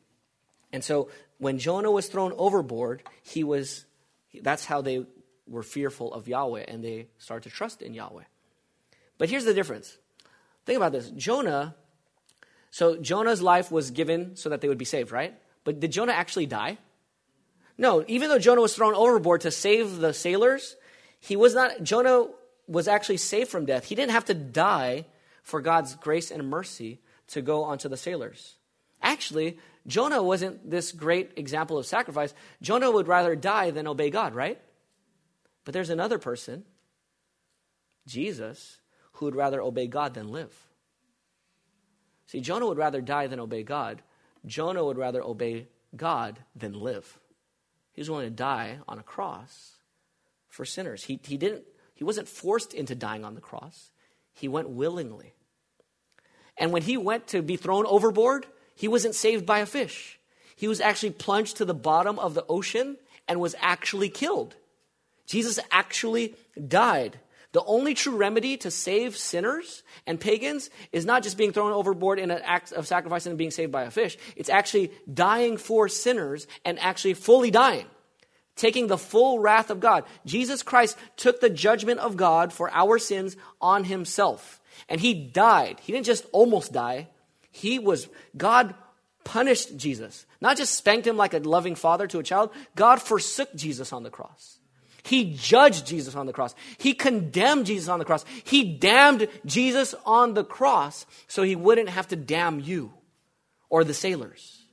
And so when Jonah was thrown overboard, he was that's how they were fearful of Yahweh and they started to trust in Yahweh. But here's the difference. Think about this. Jonah so Jonah's life was given so that they would be saved, right? But did Jonah actually die? No, even though Jonah was thrown overboard to save the sailors, he was not, Jonah was actually saved from death. He didn't have to die for God's grace and mercy to go onto the sailors. Actually, Jonah wasn't this great example of sacrifice. Jonah would rather die than obey God, right? But there's another person, Jesus, who would rather obey God than live. See, Jonah would rather die than obey God. Jonah would rather obey God than live. He was willing to die on a cross for sinners. He, he, didn't, he wasn't forced into dying on the cross, he went willingly. And when he went to be thrown overboard, he wasn't saved by a fish. He was actually plunged to the bottom of the ocean and was actually killed. Jesus actually died. The only true remedy to save sinners and pagans is not just being thrown overboard in an act of sacrifice and being saved by a fish. It's actually dying for sinners and actually fully dying, taking the full wrath of God. Jesus Christ took the judgment of God for our sins on himself. And he died. He didn't just almost die. He was, God punished Jesus. Not just spanked him like a loving father to a child. God forsook Jesus on the cross. He judged Jesus on the cross. He condemned Jesus on the cross. He damned Jesus on the cross so he wouldn't have to damn you or the sailors.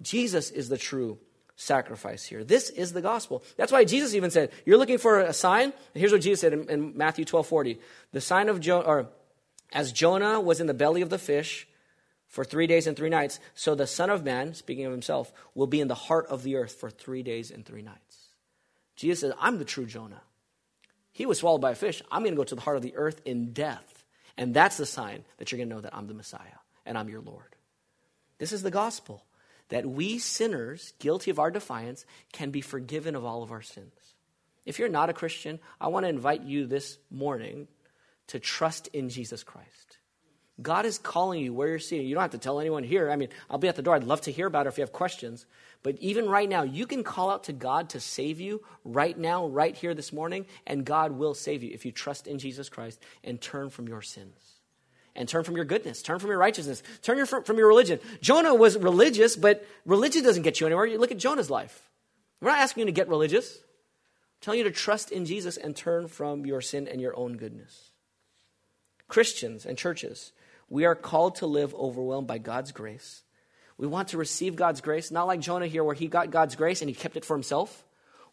Jesus is the true sacrifice here. This is the gospel. That's why Jesus even said, You're looking for a sign? here's what Jesus said in, in Matthew 12 40. The sign of Jonah, or as Jonah was in the belly of the fish for three days and three nights, so the Son of Man, speaking of himself, will be in the heart of the earth for three days and three nights. Jesus says, I'm the true Jonah. He was swallowed by a fish. I'm going to go to the heart of the earth in death. And that's the sign that you're going to know that I'm the Messiah and I'm your Lord. This is the gospel that we sinners, guilty of our defiance, can be forgiven of all of our sins. If you're not a Christian, I want to invite you this morning to trust in Jesus Christ. God is calling you where you're seated. You don't have to tell anyone here. I mean, I'll be at the door. I'd love to hear about it if you have questions. But even right now, you can call out to God to save you right now, right here this morning, and God will save you if you trust in Jesus Christ and turn from your sins. And turn from your goodness, turn from your righteousness, turn your, from your religion. Jonah was religious, but religion doesn't get you anywhere. You look at Jonah's life. We're not asking you to get religious. I'm telling you to trust in Jesus and turn from your sin and your own goodness. Christians and churches, we are called to live overwhelmed by God's grace we want to receive God's grace, not like Jonah here, where he got God's grace and he kept it for himself.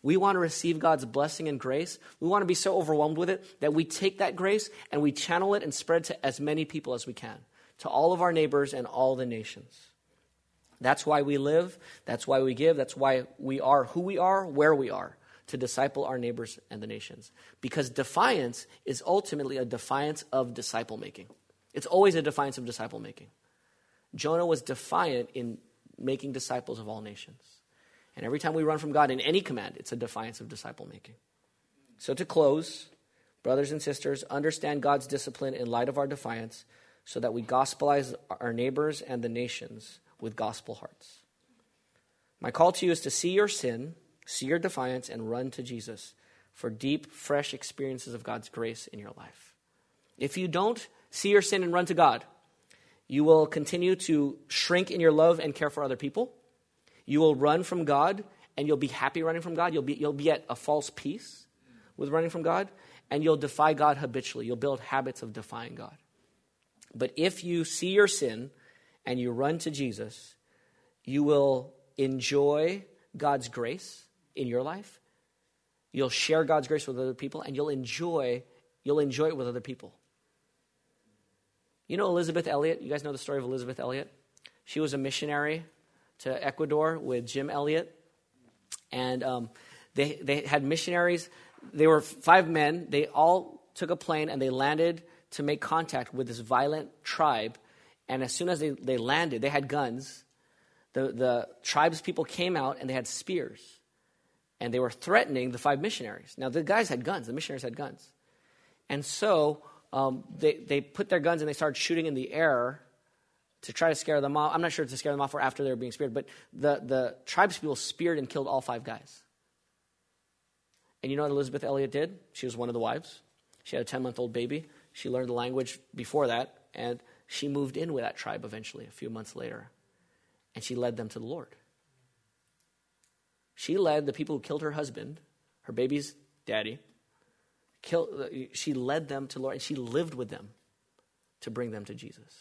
We want to receive God's blessing and grace. We want to be so overwhelmed with it that we take that grace and we channel it and spread to as many people as we can, to all of our neighbors and all the nations. That's why we live. That's why we give. That's why we are who we are, where we are, to disciple our neighbors and the nations. Because defiance is ultimately a defiance of disciple making. It's always a defiance of disciple making. Jonah was defiant in making disciples of all nations. And every time we run from God in any command, it's a defiance of disciple making. So, to close, brothers and sisters, understand God's discipline in light of our defiance so that we gospelize our neighbors and the nations with gospel hearts. My call to you is to see your sin, see your defiance, and run to Jesus for deep, fresh experiences of God's grace in your life. If you don't see your sin and run to God, you will continue to shrink in your love and care for other people. You will run from God and you'll be happy running from God. You'll be, you'll be at a false peace with running from God and you'll defy God habitually. You'll build habits of defying God. But if you see your sin and you run to Jesus, you will enjoy God's grace in your life. You'll share God's grace with other people and you'll enjoy you'll enjoy it with other people. You know Elisabeth Elliot? You guys know the story of Elisabeth Elliot? She was a missionary to Ecuador with Jim Elliot. And um, they, they had missionaries. They were five men. They all took a plane and they landed to make contact with this violent tribe. And as soon as they, they landed, they had guns. The, the tribes people came out and they had spears. And they were threatening the five missionaries. Now, the guys had guns, the missionaries had guns. And so um, they, they put their guns and they started shooting in the air to try to scare them off. I'm not sure to scare them off or after they were being speared, but the, the tribes people speared and killed all five guys. And you know what Elisabeth Elliot did? She was one of the wives. She had a 10 month old baby. She learned the language before that, and she moved in with that tribe eventually, a few months later. And she led them to the Lord. She led the people who killed her husband, her baby's daddy, Kill, she led them to Lord, and she lived with them to bring them to Jesus.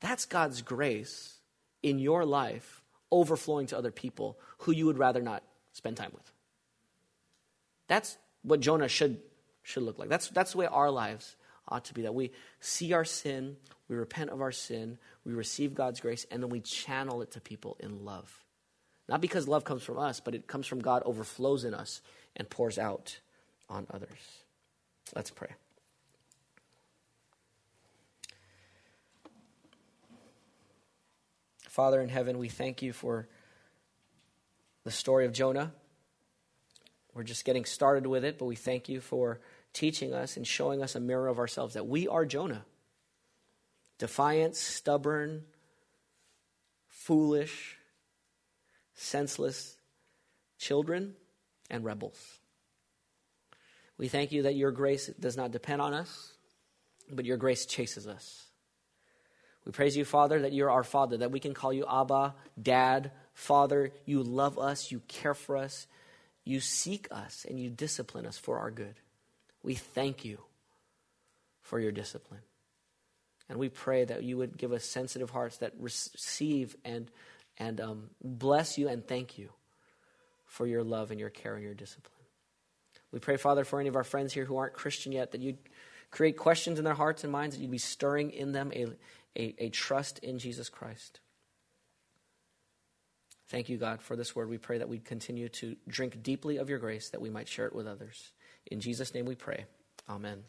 That's God's grace in your life overflowing to other people who you would rather not spend time with. That's what Jonah should, should look like. That's, that's the way our lives ought to be that we see our sin, we repent of our sin, we receive God's grace, and then we channel it to people in love. Not because love comes from us, but it comes from God, overflows in us, and pours out on others. Let's pray. Father in heaven, we thank you for the story of Jonah. We're just getting started with it, but we thank you for teaching us and showing us a mirror of ourselves that we are Jonah. Defiant, stubborn, foolish, senseless children and rebels. We thank you that your grace does not depend on us, but your grace chases us. We praise you, Father, that you're our Father, that we can call you Abba, Dad, Father. You love us, you care for us, you seek us, and you discipline us for our good. We thank you for your discipline. And we pray that you would give us sensitive hearts that receive and, and um, bless you and thank you for your love and your care and your discipline. We pray, Father, for any of our friends here who aren't Christian yet, that you'd create questions in their hearts and minds, that you'd be stirring in them a, a, a trust in Jesus Christ. Thank you, God, for this word. We pray that we'd continue to drink deeply of your grace, that we might share it with others. In Jesus' name we pray. Amen.